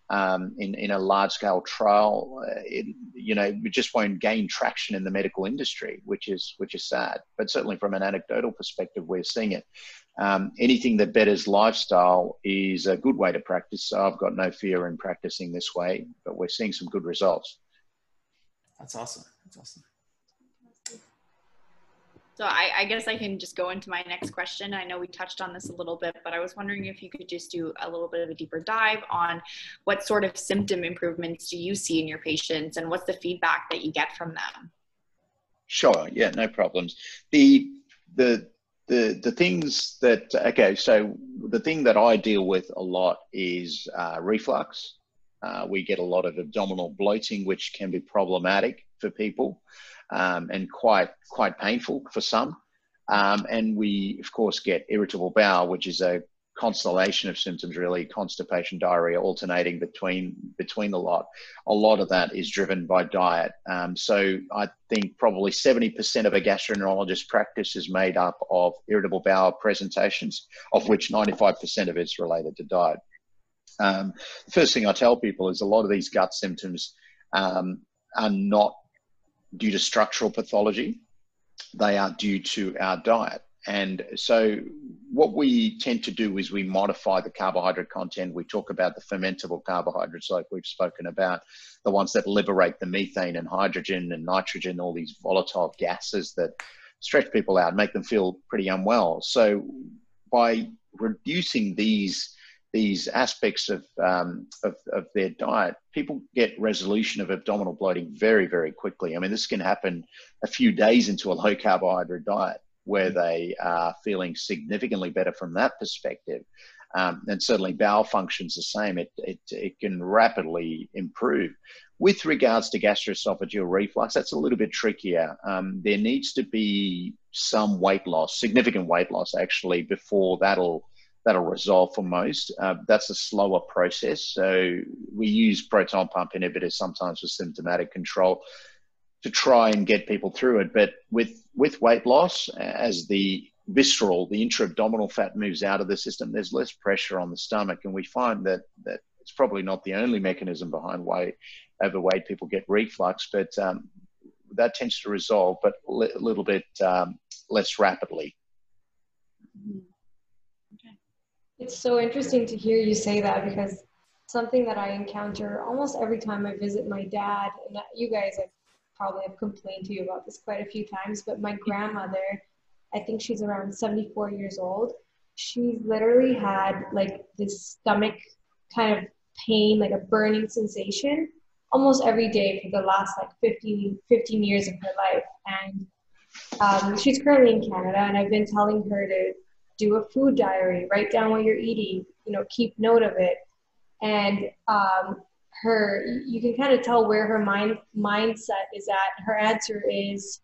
um, in, in a large scale trial, uh, it, you know, we just won't gain traction in the medical industry, which is, which is sad. But certainly from an anecdotal perspective, we're seeing it. Um, anything that betters lifestyle is a good way to practice. So I've got no fear in practicing this way, but we're seeing some good results. That's awesome. That's awesome. So I, I, guess I can just go into my next question. I know we touched on this a little bit, but I was wondering if you could just do a little bit of a deeper dive on what sort of symptom improvements do you see in your patients and what's the feedback that you get from them? Sure. Yeah, no problems. The the the the things that okay, so the thing that I deal with a lot is uh, reflux. Uh, we get a lot of abdominal bloating, which can be problematic for people um, and quite quite painful for some. Um, and we, of course, get irritable bowel, which is a constellation of symptoms, really constipation, diarrhea, alternating between between the lot. A lot of that is driven by diet. Um, so I think probably 70% of a gastroenterologist practice is made up of irritable bowel presentations, of which 95% of it's related to diet. Um, the first thing I tell people is a lot of these gut symptoms um, are not due to structural pathology, they are due to our diet. And so, what we tend to do is we modify the carbohydrate content. We talk about the fermentable carbohydrates, like we've spoken about, the ones that liberate the methane and hydrogen and nitrogen, all these volatile gases that stretch people out, make them feel pretty unwell. So, by reducing these these aspects of, um, of, of, their diet, people get resolution of abdominal bloating very, very quickly. I mean, this can happen a few days into a low carbohydrate diet where they are feeling significantly better from that perspective. Um, and certainly bowel functions the same. It, it, it can rapidly improve. With regards to gastroesophageal reflux, that's a little bit trickier. Um, there needs to be some weight loss, significant weight loss actually, before that'll that'll resolve for most. Uh, that's a slower process. So we use proton pump inhibitors sometimes for symptomatic control to try and get people through it. But with with weight loss, as the visceral, the intra-abdominal fat moves out of the system, there's less pressure on the stomach, and we find that that it's probably not the only mechanism behind why overweight people get reflux, but um, that tends to resolve, but a li- little bit um, less rapidly. Mhm. It's so interesting to hear you say that because something that I encounter almost every time I visit my dad, and you guys have probably have complained to you about this quite a few times, but my grandmother, I think she's around 74 years old. She's literally had like this stomach kind of pain, like a burning sensation almost every day for the last like 15, 15 years of her life. And um, she's currently in Canada, and I've been telling her to do a food diary, write down what you're eating, you know, keep note of it. And um, her, you can kind of tell where her mind mindset is at. Her answer is,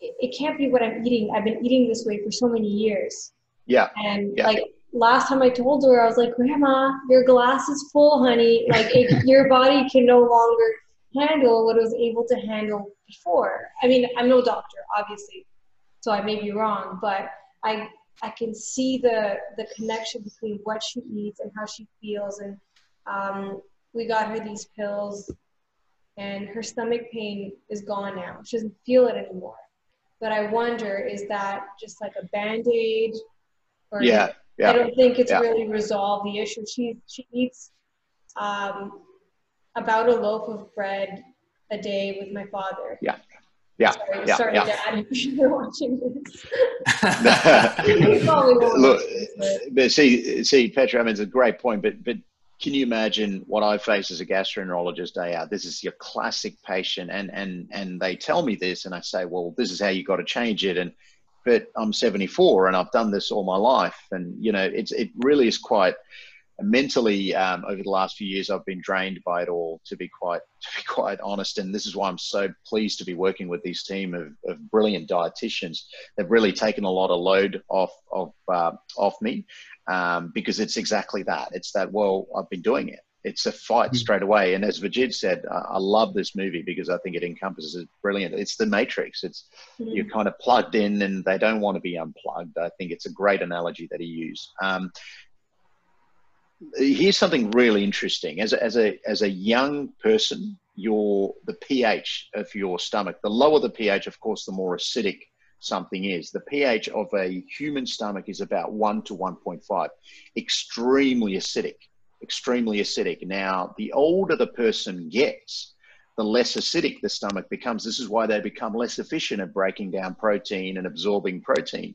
it, it can't be what I'm eating. I've been eating this way for so many years. Yeah. And Yeah. like last time I told her, I was like, Grandma, your glass is full, honey. Like it, your body can no longer handle what it was able to handle before. I mean, I'm no doctor, obviously, so I may be wrong, but I I can see the the connection between what she eats and how she feels. And um, we got her these pills, and her stomach pain is gone now. She doesn't feel it anymore. But I wonder, is that just like a band aid? Or Yeah. I don't think it's Yeah. really resolved the issue. She she eats um, about a loaf of bread a day with my father. Yeah. Yeah. Sorry, Yeah. sorry Yeah. Dad, if you're watching this. You probably won't Look, watch this, but- but see, see, Petra, I mean, it's a great point, but but can you imagine what I face as a gastroenterologist day out? This is your classic patient, and and and they tell me this, and I say, well, this is how you got to change it, and but I'm 74 and I've done this all my life, and you know, it's it really is quite mentally um, over the last few years I've been drained by it all to be quite to be quite honest. And this is why I'm so pleased to be working with this team of, of brilliant dietitians. They've really taken a lot of load off of uh, off me um, because it's exactly that. It's that well I've been doing it. It's a fight Mm. straight away. And as Vijit said I, I love this movie because I think it encompasses it brilliant it's the matrix. It's you're kind of plugged in and they don't want to be unplugged. I think it's a great analogy that he used. Um, here's something really interesting. As a, as a, as a young person, your, the pH of your stomach, the lower the pH, of course, the more acidic something is. The pH of a human stomach is about 1 to 1.5, extremely acidic, extremely acidic. Now, the older the person gets, the less acidic the stomach becomes. This is why they become less efficient at breaking down protein and absorbing protein.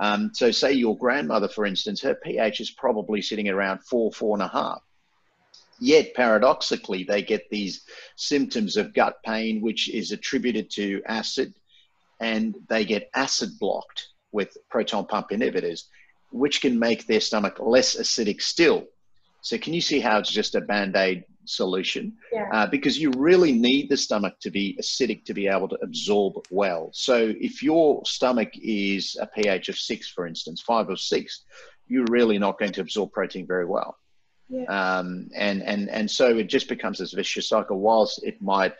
Um, so, say your grandmother, for instance, her pH is probably sitting around four, four and a half. Yet, paradoxically, they get these symptoms of gut pain, which is attributed to acid, and they get acid blocked with proton pump inhibitors, which can make their stomach less acidic still. So, can you see how it's just a band aid solution? Yeah. Uh, because you really need the stomach to be acidic to be able to absorb well. So, if your stomach is a pH of six, for instance, five or six, you're really not going to absorb protein very well. Yeah. Um, and, and, and so it just becomes this vicious cycle. Whilst it might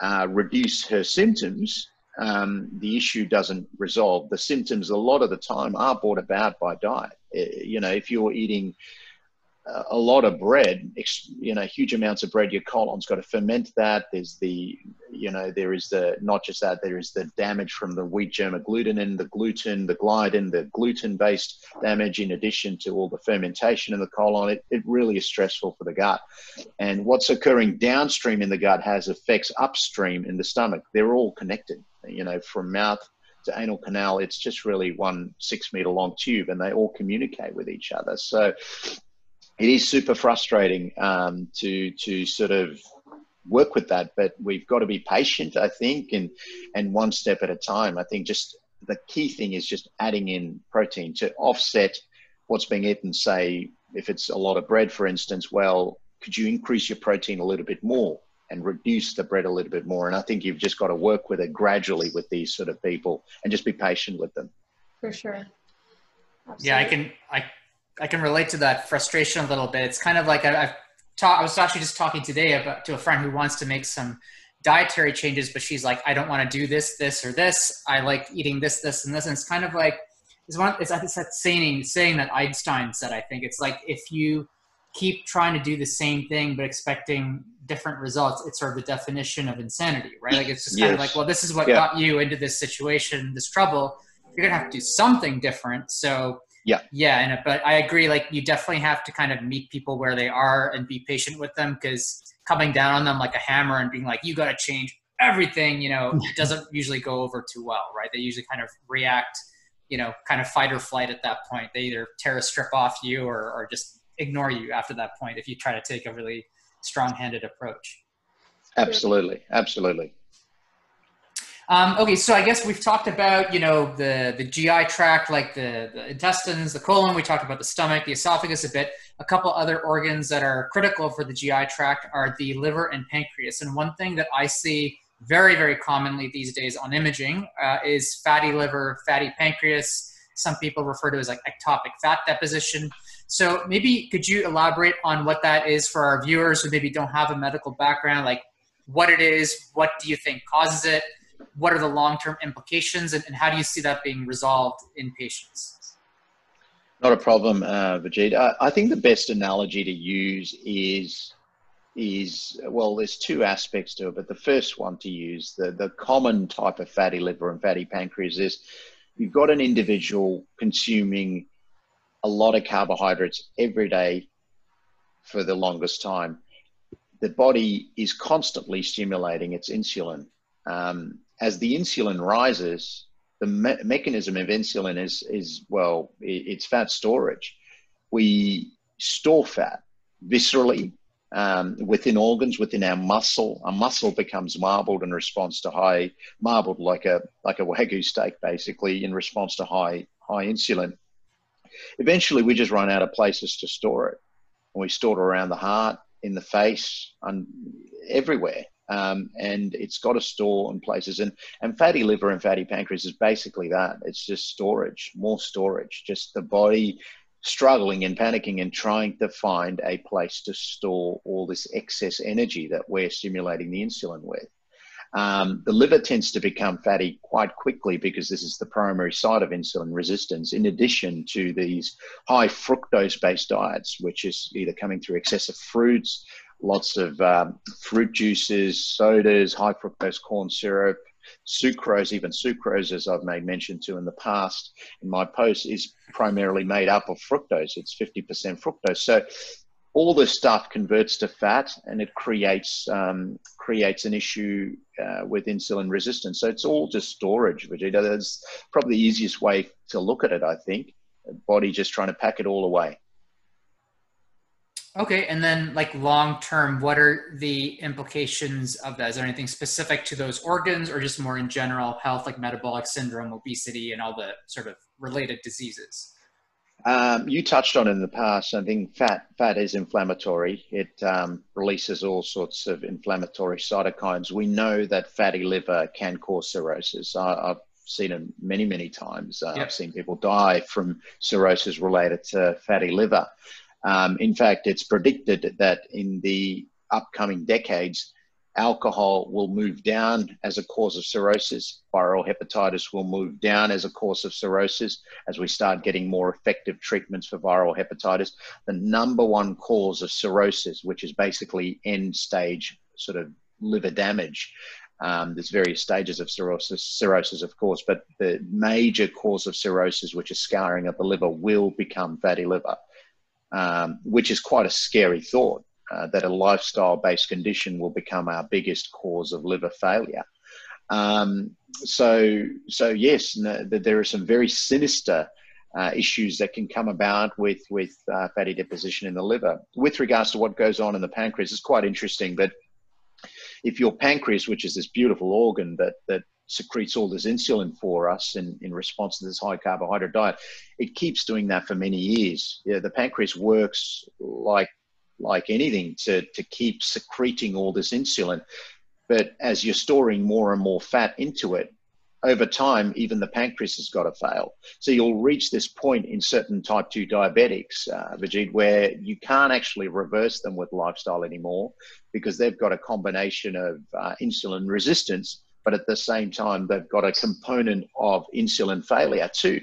uh, reduce her symptoms, um, the issue doesn't resolve. The symptoms, a lot of the time, are brought about by diet. Uh, You know, if you're eating a lot of bread, you know, huge amounts of bread, your colon's got to ferment that. There's the, you know, there is the, not just that, there is the damage from the wheat germ agglutinin, the gluten, the gliadin, the gluten based damage, in addition to all the fermentation in the colon. It, it really is stressful for the gut. And what's occurring downstream in the gut has effects upstream in the stomach. They're all connected, you know, from mouth to anal canal. It's just really one six meter long tube and they all communicate with each other. So, it is super frustrating um, to to sort of work with that, but we've got to be patient, I think, and and one step at a time. I think just the key thing is just adding in protein to offset what's being eaten. Say if it's a lot of bread, for instance, well, could you increase your protein a little bit more and reduce the bread a little bit more? And I think you've just got to work with it gradually with these sort of people and just be patient with them. For sure. Yeah, I can I I can relate to that frustration a little bit. It's kind of like I, I've taught. I was actually just talking today about to a friend who wants to make some dietary changes, but she's like, I don't want to do this, this, or this. I like eating this, this, and this. And it's kind of like it's one. It's, it's that saying saying that Einstein said. I think it's like if you keep trying to do the same thing but expecting different results, it's sort of the definition of insanity, right? Like it's just kind yes. of like, well, this is what yeah. got you into this situation, this trouble. You're gonna have to do something different. So yeah, yeah, and but I agree. Like you definitely have to kind of meet people where they are and be patient with them because coming down on them like a hammer and being like, you got to change everything, you know, doesn't usually go over too well, right? They usually kind of react, you know, kind of fight or flight at that point. They either tear a strip off you or, or just ignore you after that point if you try to take a really strong-handed approach. Absolutely, absolutely. Um, okay, so I guess we've talked about you know the the GI tract, like the, the intestines, the colon. We talked about the stomach, the esophagus a bit. A couple other organs that are critical for the GI tract are the liver and pancreas. And one thing that I see very very commonly these days on imaging uh, is fatty liver, fatty pancreas. Some people refer to as like ectopic fat deposition. So maybe could you elaborate on what that is for our viewers who maybe don't have a medical background, like what it is, what do you think causes it, what are the long-term implications, and, and how do you see that being resolved in patients? Not a problem, uh, Vijay. I, I think the best analogy to use is is well there's two aspects to it but the first one to use the the common type of fatty liver and fatty pancreas is you've got an individual consuming a lot of carbohydrates every day for the longest time, the body is constantly stimulating its insulin. Um, as the insulin rises, the me- mechanism of insulin is, is well, it, it's fat storage. We store fat viscerally um, within organs, within our muscle. Our muscle becomes marbled in response to high, marbled like a like a wagyu steak, basically, in response to high high insulin eventually we just run out of places to store it. And we store it around the heart, in the face, and everywhere. Um, and it's got to store in places. And, and fatty liver and fatty pancreas is basically that. It's just storage, more storage, just the body struggling and panicking and trying to find a place to store all this excess energy that we're stimulating the insulin with. Um, the liver tends to become fatty quite quickly because this is the primary site of insulin resistance, in addition to these high fructose based diets, which is either coming through excessive fruits, lots of um, fruit juices, sodas, high fructose corn syrup, sucrose, even sucrose, as I've made mention to in the past in my posts, is primarily made up of fructose. It's 50% fructose. So all this stuff converts to fat and it creates um, creates an issue uh, with insulin resistance. So it's all just storage, Vegeta. That's probably the easiest way to look at it, I think. Body just trying to pack it all away. Okay, and then like long term, what are the implications of that? Is there anything specific to those organs, or just more in general health, like metabolic syndrome, obesity, and all the sort of related diseases? Um, you touched on in the past. I think fat fat is inflammatory. It um, releases all sorts of inflammatory cytokines. We know that fatty liver can cause cirrhosis. I, have seen it many many times. Uh, yep. I've seen people die from cirrhosis related to fatty liver. Um, in fact, it's predicted that in the upcoming decades, alcohol will move down as a cause of cirrhosis. Viral hepatitis will move down as a cause of cirrhosis as we start getting more effective treatments for viral hepatitis. The number one cause of cirrhosis, which is basically end stage sort of liver damage. Um, there's various stages of cirrhosis, cirrhosis, of course, but the major cause of cirrhosis, which is scarring of the liver, will become fatty liver, um, which is quite a scary thought uh, that a lifestyle based condition will become our biggest cause of liver failure. Um, so, so yes, no, there are some very sinister uh, issues that can come about with with uh, fatty deposition in the liver. With regards to what goes on in the pancreas, it's quite interesting that if your pancreas, which is this beautiful organ that that secretes all this insulin for us in, in response to this high carbohydrate diet, it keeps doing that for many years. Yeah, the pancreas works like like anything to, to keep secreting all this insulin. But as you're storing more and more fat into it, over time, even the pancreas has got to fail. So you'll reach this point in certain type 2 diabetics, uh, Vijit, where you can't actually reverse them with lifestyle anymore because they've got a combination of uh, insulin resistance, but at the same time, they've got a component of insulin failure too.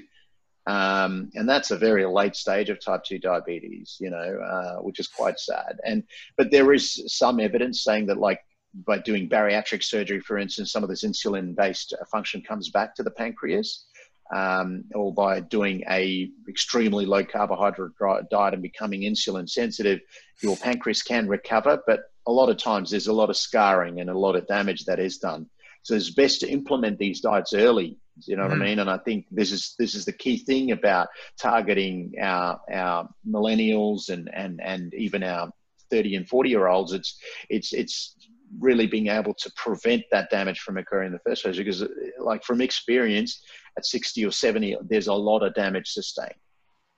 Um, and that's a very late stage of type 2 diabetes, you know, uh, which is quite sad. And but there is some evidence saying that, like by doing bariatric surgery, for instance, some of this insulin-based function comes back to the pancreas. Um, or by doing a extremely low carbohydrate diet and becoming insulin sensitive, your pancreas can recover. But a lot of times there's a lot of scarring and a lot of damage that is done. So it's best to implement these diets early. You know mm-hmm. what I mm-hmm. mean? And I think this is this is the key thing about targeting our our millennials and and and even our 30 and 40 year olds. It's it's it's really being able to prevent that damage from occurring in the first place because like from experience at 60 or 70 there's a lot of damage sustained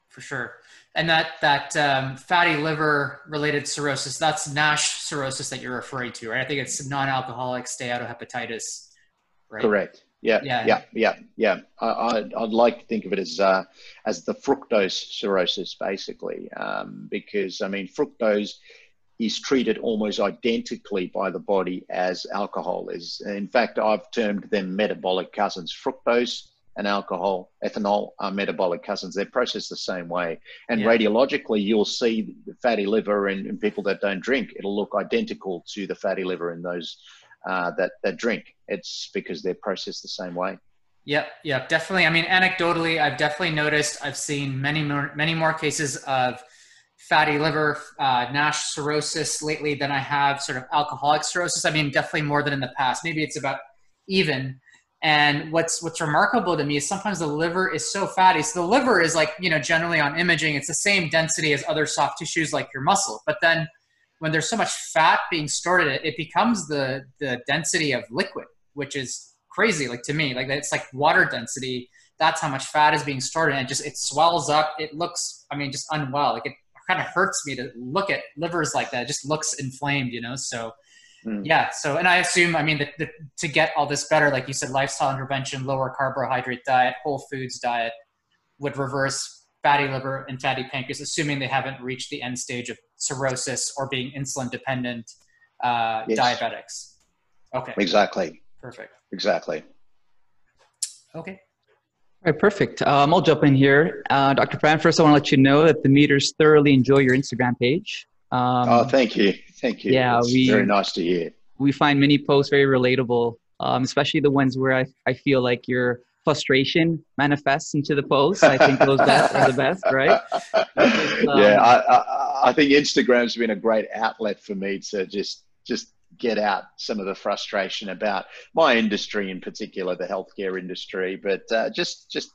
for sure and that that um, fatty liver related cirrhosis that's NASH cirrhosis that you're referring to right? I think it's non-alcoholic steatohepatitis right? Correct. Yeah yeah. yeah yeah yeah. I, would like to think of it as uh, as the fructose cirrhosis basically. Um, because i mean fructose is treated almost identically by the body as alcohol is. In fact i've termed them metabolic cousins. Fructose and alcohol, ethanol are metabolic cousins. They're processed the same way. And yeah. radiologically, you'll see the fatty liver in, in, people that don't drink. It'll look identical to the fatty liver in those uh, that, that drink. It's because they're processed the same way. Yep, yep, definitely. I mean, anecdotally, I've definitely noticed. I've seen many more, many more cases of fatty liver, uh, NASH cirrhosis lately than I have sort of alcoholic cirrhosis. I mean, definitely more than in the past. Maybe it's about even. And what's what's remarkable to me is sometimes the liver is so fatty. So the liver is like, you know, generally on imaging, it's the same density as other soft tissues like your muscle. But then when there's so much fat being stored in it, it becomes the the density of liquid, which is crazy. Like to me, like it's like water density. That's how much fat is being stored, and it just it swells up. It looks, I mean, just unwell. Like it kind of hurts me to look at livers like that. It just looks inflamed, you know. So Mm. Yeah. So, and I assume, I mean, the, the, to get all this better, like you said, lifestyle intervention, lower carbohydrate diet, whole foods diet would reverse fatty liver and fatty pancreas, assuming they haven't reached the end stage of cirrhosis or being insulin dependent uh, yes. diabetics. Okay. Exactly. Perfect. Exactly. Okay. All right, perfect. Um, I'll jump in here. Uh, Dr. Pran, first I want to let you know that the meters thoroughly enjoy your Instagram page. Um, oh, thank you. Thank you. Yeah, it's we, very nice to hear. We find many posts very relatable, um, especially the ones where I, I feel like your frustration manifests into the posts. I think those are the best, right? Um, yeah, I, I, I think Instagram's been a great outlet for me to just just get out some of the frustration about my industry in particular, the healthcare industry, but uh, just just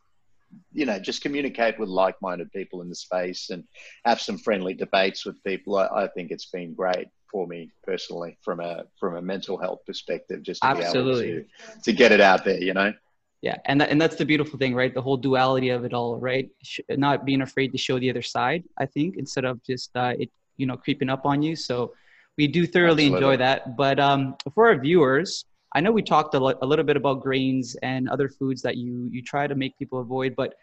you know, just communicate with like-minded people in the space and have some friendly debates with people. I, I think it's been great for me personally from a from a mental health perspective, just to Absolutely. be able to, to get it out there, you know. Yeah, and that, and that's the beautiful thing, right? The whole duality of it all, right? Not being afraid to show the other side. I think instead of just uh, it, you know, creeping up on you. So we do thoroughly Absolutely. enjoy that. But um, for our viewers, I know we talked a, lo- a little bit about grains and other foods that you you try to make people avoid, but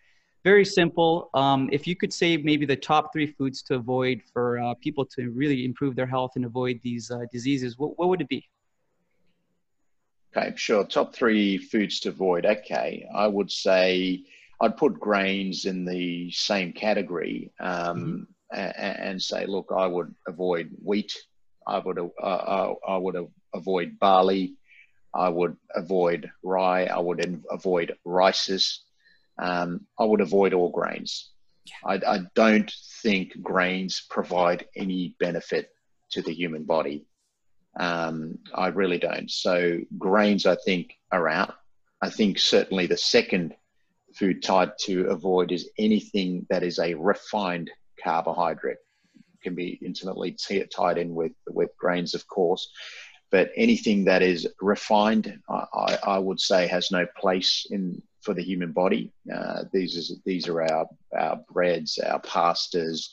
very simple. Um, if you could say maybe the top three foods to avoid for uh, people to really improve their health and avoid these uh, diseases, what, what would it be? Okay, sure. Top three foods to avoid. Okay, I would say I'd put grains in the same category um, mm-hmm. and, and, say, look, I would avoid wheat. I would uh, uh I would avoid barley. I would avoid rye. I would avoid rices. Um, I would avoid all grains. I, I, don't think grains provide any benefit to the human body. Um, I really don't. So grains, I think, are out. I think certainly the second food type to avoid is anything that is a refined carbohydrate. It can be intimately t- tied in with with grains, of course, but anything that is refined, I, I, would say, has no place in for the human body. Uh, these is these are our our breads, our pastas.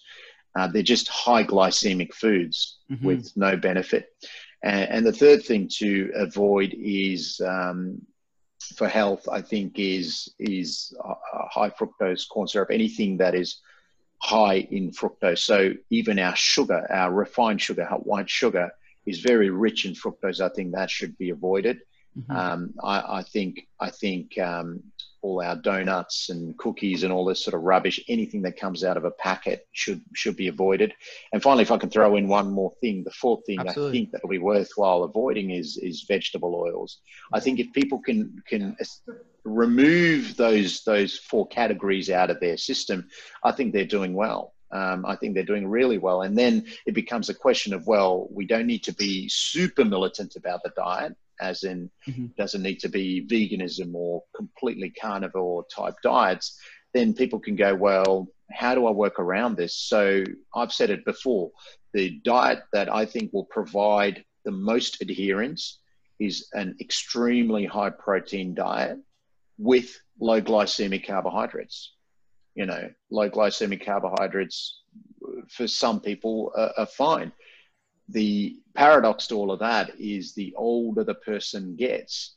Uh, they're just high glycemic foods mm-hmm. with no benefit. And, and, the third thing to avoid is um, for health. I think is is high fructose corn syrup. Anything that is high in fructose. So even our sugar, our refined sugar, our white sugar is very rich in fructose. I think that should be avoided. Mm-hmm. Um, I, I, think I think um, all our donuts and cookies and all this sort of rubbish. Anything that comes out of a packet should should be avoided. And finally, if I can throw in one more thing, the fourth thing Absolutely. I think that will be worthwhile avoiding is is vegetable oils. I think if people can can remove those those four categories out of their system, I think they're doing well. Um, I think they're doing really well. And then it becomes a question of, well, we don't need to be super militant about the diet, as in, mm-hmm. doesn't need to be veganism or completely carnivore type diets. Then people can go, well, how do I work around this? So I've said it before the diet that I think will provide the most adherence is an extremely high protein diet with low glycemic carbohydrates you know, low glycemic carbohydrates for some people are, are fine. The paradox to all of that is the older the person gets,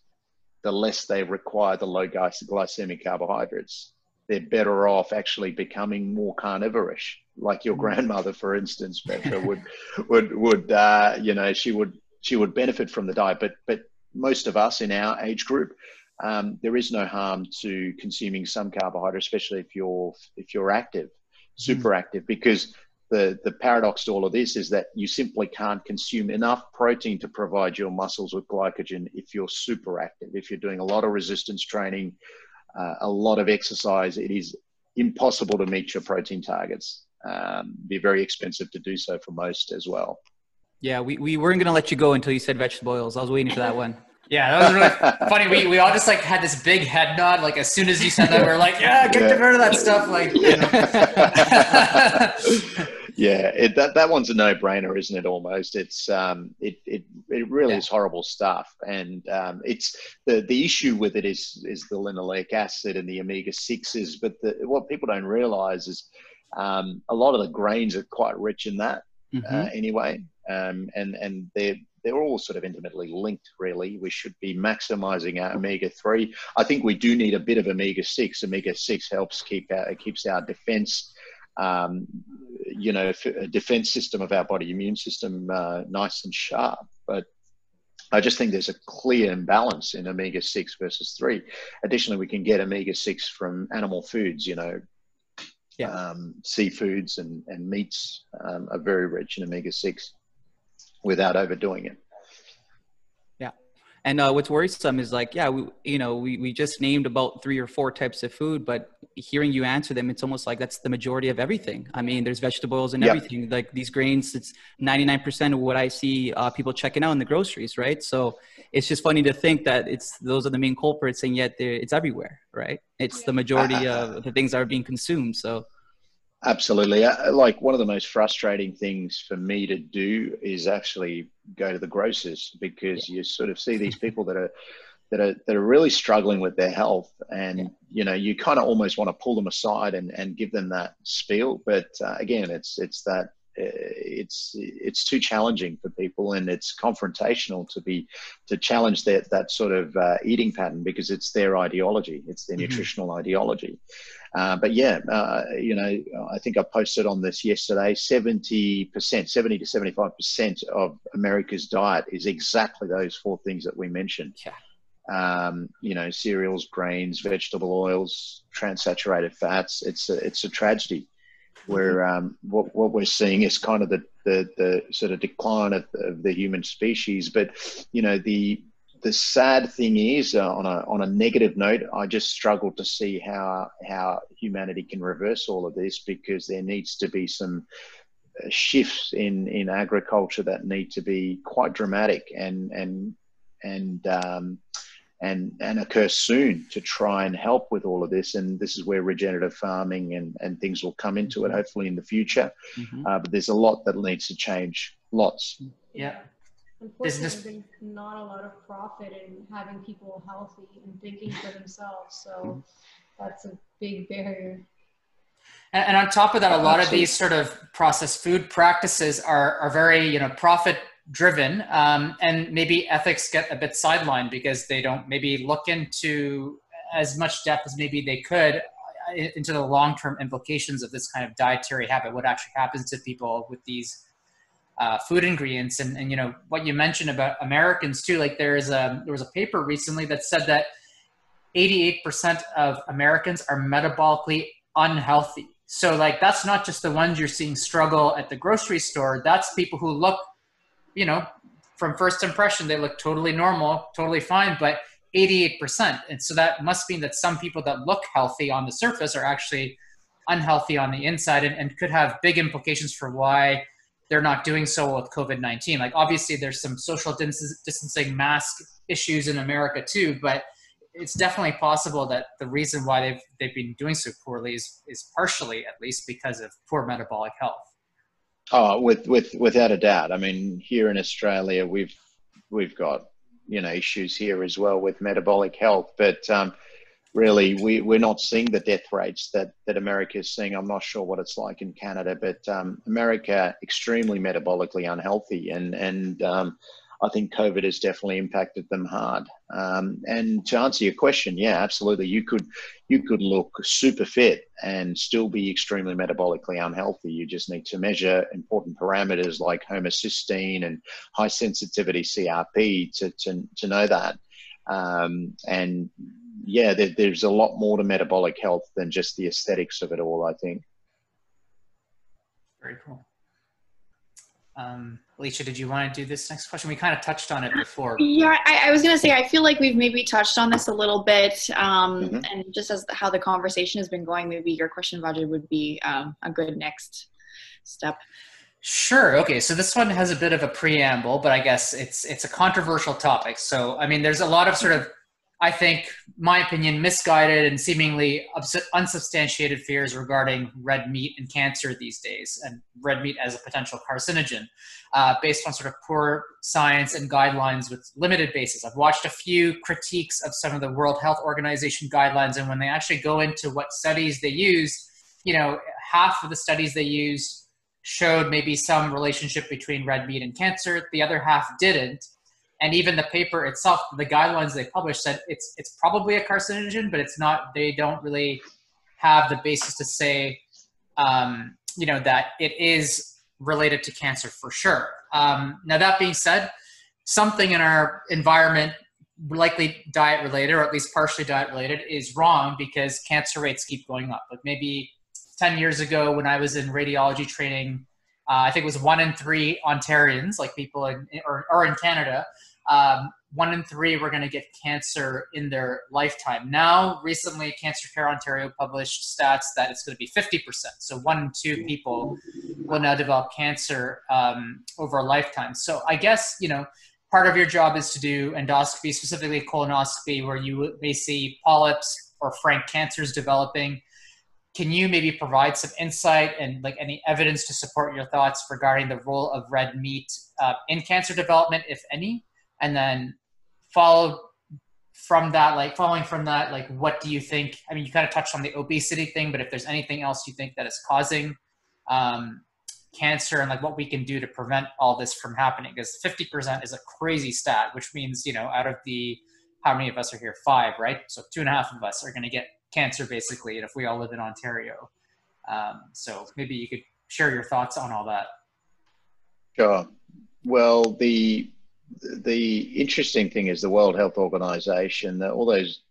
the less they require the low glycemic carbohydrates. They're better off actually becoming more carnivorous, like your mm. grandmother, for instance, Petra would would would uh, you know she would she would benefit from the diet, but but most of us in our age group um, there is no harm to consuming some carbohydrate, especially if you're if you're active, super mm. active, because the the paradox to all of this is that you simply can't consume enough protein to provide your muscles with glycogen if you're super active. If you're doing a lot of resistance training, uh, a lot of exercise, it is impossible to meet your protein targets. Um, be very expensive to do so for most as well. Yeah, we, we weren't going to let you go until you said vegetable oils. I was waiting for that one. Yeah, that was really funny. We, we all just like had this big head nod. Like as soon as you said that, we are like, yeah, get yeah. rid of that stuff. Like, you know. yeah, it, that that one's a no brainer, isn't it? Almost. It's um, it it it really yeah. is horrible stuff, and um, it's the the issue with it is is the linoleic acid and the omega sixes. But the, what people don't realize is um, a lot of the grains are quite rich in that mm-hmm. uh, anyway, um, and and they're they're all sort of intimately linked, really. We should be maximizing our omega 3. I think we do need a bit of omega 6. Omega 6 helps keep our, keeps our defense, um, you know, a defense system of our body, immune system, uh, nice and sharp. But I just think there's a clear imbalance in omega 6 versus 3. Additionally, we can get omega 6 from animal foods, you know. Yeah. Um, seafoods and, and meats um, are very rich in omega 6 without overdoing it. Yeah. And uh, what's worrisome is like, yeah, we, you know, we, we just named about three or four types of food, but hearing you answer them, it's almost like that's the majority of everything. I mean, there's vegetables and yep. everything. Like these grains, it's 99% of what I see uh, people checking out in the groceries, right? So it's just funny to think that it's those are the main culprits, and yet it's everywhere, right? It's the majority of the things that are being consumed. So Absolutely. Uh, like one of the most frustrating things for me to do is actually go to the grocers because yeah. you sort of see these people that are that are that are really struggling with their health, and yeah. you know you kind of almost want to pull them aside and and give them that spiel. But uh, again, it's it's that uh, it's it's too challenging for people and it's confrontational to be to challenge that that sort of uh, eating pattern because it's their ideology it's their mm-hmm. nutritional ideology uh, but yeah uh, you know i think i posted on this yesterday 70% 70 to 75% of america's diet is exactly those four things that we mentioned yeah. Um, you know, cereals, grains, vegetable oils, transaturated fats. It's a, it's a tragedy where um, what, what we're seeing is kind of the, the, the sort of decline of, of, the human species. But, you know, the, the sad thing is uh, on, a, on a negative note, I just struggle to see how, how humanity can reverse all of this because there needs to be some uh, shifts in, in agriculture that need to be quite dramatic and, and, and, um, and, and occur soon to try and help with all of this. And this is where regenerative farming and, and things will come into it, hopefully in the future. Mm-hmm. Uh, but there's a lot that needs to change, lots. Yeah. Unfortunately, there's not a lot of profit in having people healthy and thinking for themselves. So mm-hmm. that's a big barrier. And, and on top of that, a lot of these sort of processed food practices are, are very, you know, profit driven um, and maybe ethics get a bit sidelined because they don't maybe look into as much depth as maybe they could uh, into the long-term implications of this kind of dietary habit what actually happens to people with these uh, food ingredients and, and you know what you mentioned about americans too like there's a there was a paper recently that said that 88% of Americans are metabolically unhealthy. So, like, that's not just the ones you're seeing struggle at the grocery store. That's people who look, you know, from first impression, they look totally normal, totally fine, but 88%. And so that must mean that some people that look healthy on the surface are actually unhealthy on the inside and, and could have big implications for why they're not doing so well with COVID 19. Like, obviously, there's some social distancing mask issues in America too, but it's definitely possible that the reason why they've they've been doing so poorly is is partially at least because of poor metabolic health. Oh, with with without a doubt. I mean, here in Australia, we've we've got you know issues here as well with metabolic health, but um, really we we're not seeing the death rates that that America is seeing. I'm not sure what it's like in Canada, but um, America extremely metabolically unhealthy, and and um, I think COVID has definitely impacted them hard. Um, and to answer your question, yeah, absolutely. You could you could look super fit and still be extremely metabolically unhealthy. You just need to measure important parameters like homocysteine and high sensitivity CRP to to, to know that. Um, and yeah, there, there's a lot more to metabolic health than just the aesthetics of it all. I think. Very cool. Um, Alicia, did you want to do this next question? We kind of touched on it before. Yeah, I, I was going to say, I feel like we've maybe touched on this a little bit. Um, mm-hmm. And just as how the conversation has been going, maybe your question, Roger, would be um, a good next step. Sure. Okay. So this one has a bit of a preamble, but I guess it's it's a controversial topic. So I mean, there's a lot of sort of I think, my opinion, misguided and seemingly unsubstantiated fears regarding red meat and cancer these days, and red meat as a potential carcinogen, uh, based on sort of poor science and guidelines with limited basis. I've watched a few critiques of some of the World Health Organization guidelines, and when they actually go into what studies they use, you know, half of the studies they used showed maybe some relationship between red meat and cancer, the other half didn't and even the paper itself, the guidelines they published said it's it's probably a carcinogen, but it's not. They don't really have the basis to say, um, you know, that it is related to cancer for sure. Um, now that being said, something in our environment, likely diet related, or at least partially diet related, is wrong because cancer rates keep going up. Like maybe 10 years ago when I was in radiology training, uh, I think it was one in three Ontarians, like people in or, or in Canada, um, one in three were going to get cancer in their lifetime. Now, recently, Cancer Care Ontario published stats that it's going to be 50%. So, one in two people will now develop cancer um, over a lifetime. So, I guess, you know, part of your job is to do endoscopy, specifically colonoscopy, where you may see polyps or frank cancers developing. Can you maybe provide some insight and like any evidence to support your thoughts regarding the role of red meat uh, in cancer development, if any? And then follow from that like following from that like what do you think? I mean you kind of touched on the obesity thing but if there's anything else you think that is causing um, cancer and like what we can do to prevent all this from happening because 50% is a crazy stat which means you know out of the how many of us are here? Five right? So two and a half of us are going to get cancer basically and if we all live in ontario. Um, so maybe you could share your thoughts on all that. Sure well the the interesting thing is the World Health Organization, all those,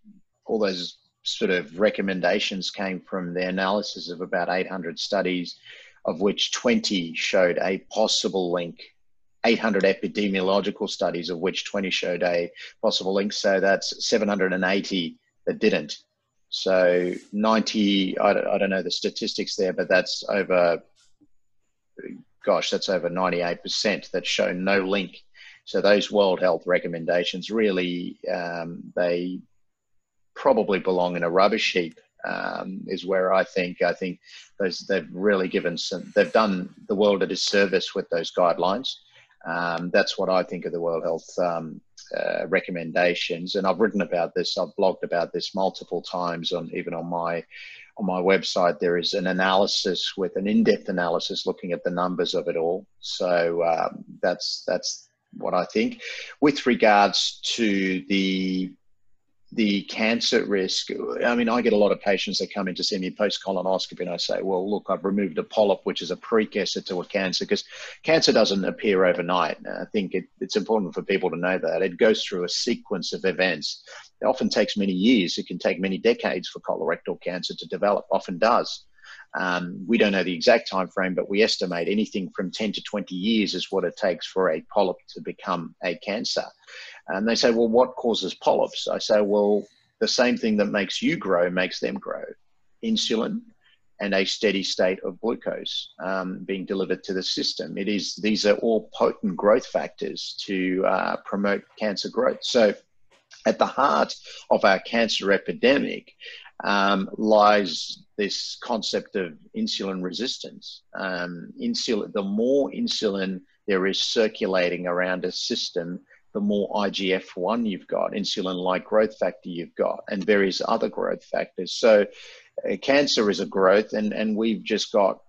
all those sort of recommendations came from the analysis of about 800 studies, of which 20 showed a possible link. 800 epidemiological studies, of which 20 showed a possible link. So that's 780 that didn't. So 90, I don't, I don't know the statistics there, but that's over, gosh, that's over 98% that show no link so those World Health recommendations really um, they probably belong in a rubbish heap. Um, is where I think I think those they've really given some they've done the world a disservice with those guidelines. Um, that's what I think of the World Health um, uh, recommendations, and I've written about this. I've blogged about this multiple times on even on my on my website. There is an analysis with an in-depth analysis looking at the numbers of it all. So um, that's that's what I think. With regards to the the cancer risk, I mean, I get a lot of patients that come in to see me post colonoscopy, and I say, well, look, I've removed a polyp, which is a precursor to a cancer, because cancer doesn't appear overnight. I think it, it's important for people to know that it goes through a sequence of events. It often takes many years. It can take many decades for colorectal cancer to develop. Often does. Um, we don't know the exact time frame, but we estimate anything from 10 to 20 years is what it takes for a polyp to become a cancer. And they say, well, what causes polyps? I say, well, the same thing that makes you grow makes them grow insulin and a steady state of glucose um, being delivered to the system. It is these are all potent growth factors to uh, promote cancer growth. So, at the heart of our cancer epidemic um, lies this concept of insulin resistance. Um, insulin, the more insulin there is circulating around a system, the more IGF 1 you've got, insulin like growth factor you've got, and various other growth factors. So, uh, cancer is a growth, and, and we've just got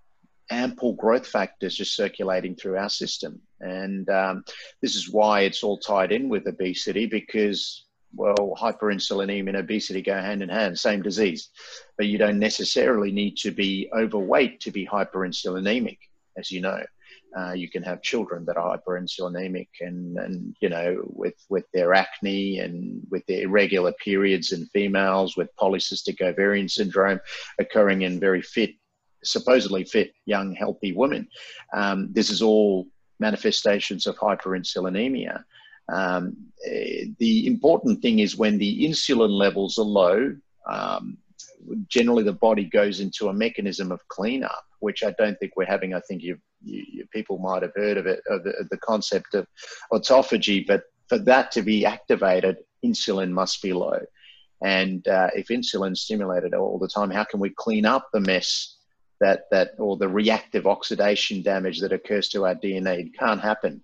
ample growth factors just circulating through our system. And um, this is why it's all tied in with obesity because, well, hyperinsulinemia and obesity go hand in hand, same disease. But you don't necessarily need to be overweight to be hyperinsulinemic, as you know. Uh, you can have children that are hyperinsulinemic and, and you know with with their acne and with their irregular periods in females with polycystic ovarian syndrome occurring in very fit supposedly fit young healthy women um, this is all manifestations of hyperinsulinemia um, the important thing is when the insulin levels are low um, generally the body goes into a mechanism of cleanup which i don't think we're having i think you, you, people might have heard of it, of the, the concept of autophagy, but for that to be activated, insulin must be low. And uh, if insulin's stimulated all the time, how can we clean up the mess that, that or the reactive oxidation damage that occurs to our DNA? It can't happen.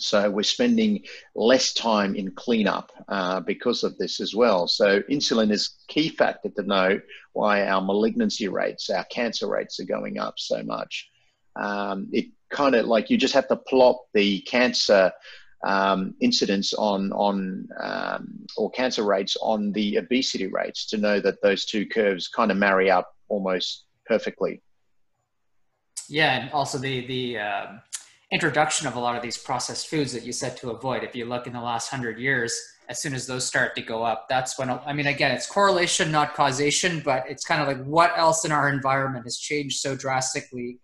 So we're spending less time in cleanup uh, because of this as well. So insulin is key factor to know why our malignancy rates, our cancer rates are going up so much um, it kind of like you just have to plot the cancer um, incidence on on um, or cancer rates on the obesity rates to know that those two curves kind of marry up almost perfectly. Yeah, and also the the uh, introduction of a lot of these processed foods that you said to avoid. If you look in the last hundred years, as soon as those start to go up, that's when I mean, again, it's correlation, not causation, but it's kind of like what else in our environment has changed so drastically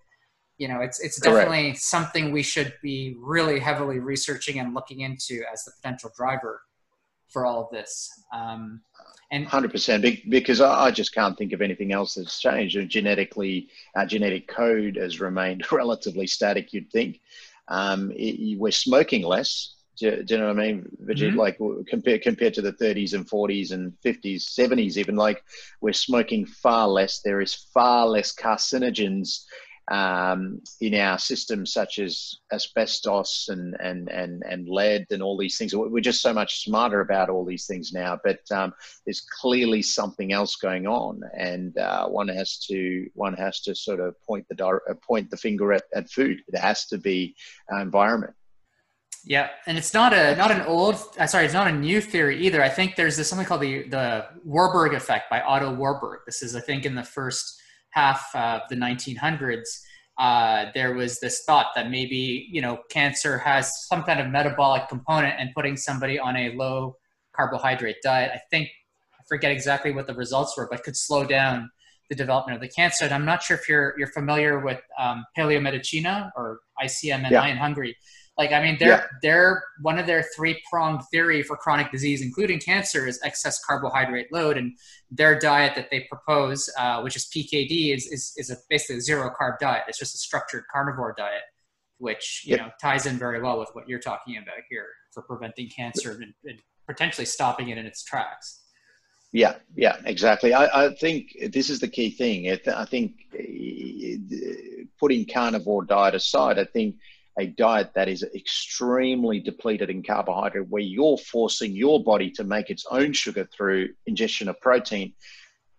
you know it's it's definitely Correct. something we should be really heavily researching and looking into as the potential driver for all of this um, and 100% because I just can't think of anything else that's changed genetically our genetic code has remained relatively static you'd think um, it, we're smoking less do, do, you know what I mean? Mm-hmm. Like compared compared to the 30s and 40s and 50s, 70s, even like we're smoking far less. There is far less carcinogens um, in our systems, such as asbestos and, and, and, and lead and all these things. We're just so much smarter about all these things now, but um, there's clearly something else going on, and uh, one has to one has to sort of point the uh, point the finger at, at food. It has to be environment. Yeah, and it's not a not an old uh, sorry, it's not a new theory either. I think there's this something called the the Warburg effect by Otto Warburg. This is I think in the first half of the 1900s, uh, there was this thought that maybe you know cancer has some kind of metabolic component, and putting somebody on a low carbohydrate diet, I think I forget exactly what the results were, but could slow down the development of the cancer. And I'm not sure if you're you're familiar with um, paleomedicina or ICMNI yeah. in Hungary. Like, I mean, they're, yeah. they're one of their three pronged theory for chronic disease, including cancer, is excess carbohydrate load. And their diet that they propose, uh, which is PKD, is, is, is a, basically a zero carb diet. It's just a structured carnivore diet, which, you know, ties in very well with what you're talking about here for preventing cancer and, and potentially stopping it in its tracks. Yeah, yeah, exactly. I, I think this is the key thing. I think uh, putting carnivore diet aside, I think – a diet that is extremely depleted in carbohydrate, where you're forcing your body to make its own sugar through ingestion of protein,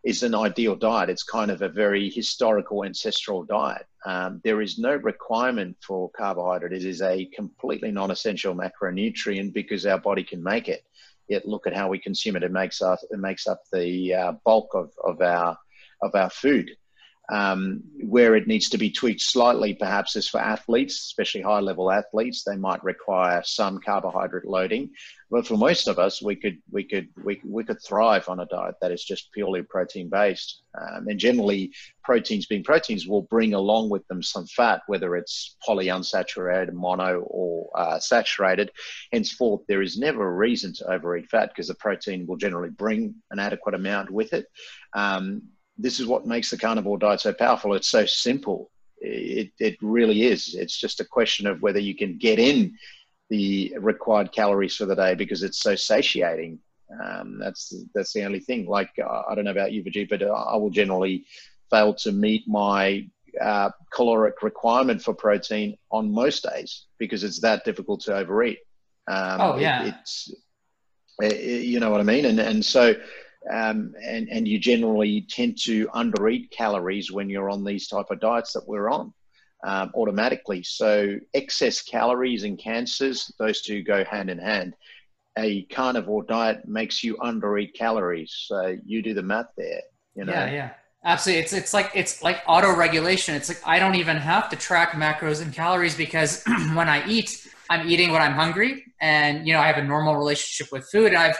is an ideal diet. It's kind of a very historical, ancestral diet. Um, there is no requirement for carbohydrate. It is a completely non essential macronutrient because our body can make it. Yet look at how we consume it. It makes, us, it makes up the uh, bulk of, of, our, of our food. Um, where it needs to be tweaked slightly, perhaps, is for athletes, especially high level athletes. They might require some carbohydrate loading, but for most of us, we could we could we, we could thrive on a diet that is just purely protein based. Um, and generally, proteins being proteins will bring along with them some fat, whether it's polyunsaturated, mono, or uh, saturated. Henceforth, there is never a reason to overeat fat because the protein will generally bring an adequate amount with it. Um, this is what makes the carnivore diet so powerful. It's so simple. It, it really is. It's just a question of whether you can get in the required calories for the day because it's so satiating. Um, that's that's the only thing. Like uh, I don't know about you, Vijay, but I will generally fail to meet my uh, caloric requirement for protein on most days because it's that difficult to overeat. Um, oh yeah, it, it's it, you know what I mean, and and so um, and, and you generally tend to undereat calories when you're on these type of diets that we're on um, automatically. So excess calories and cancers, those two go hand in hand. A carnivore diet makes you undereat calories. So you do the math there. You know? Yeah, yeah. Absolutely. It's it's like it's like auto regulation. It's like I don't even have to track macros and calories because when I eat, I'm eating when I'm hungry and you know, I have a normal relationship with food. I've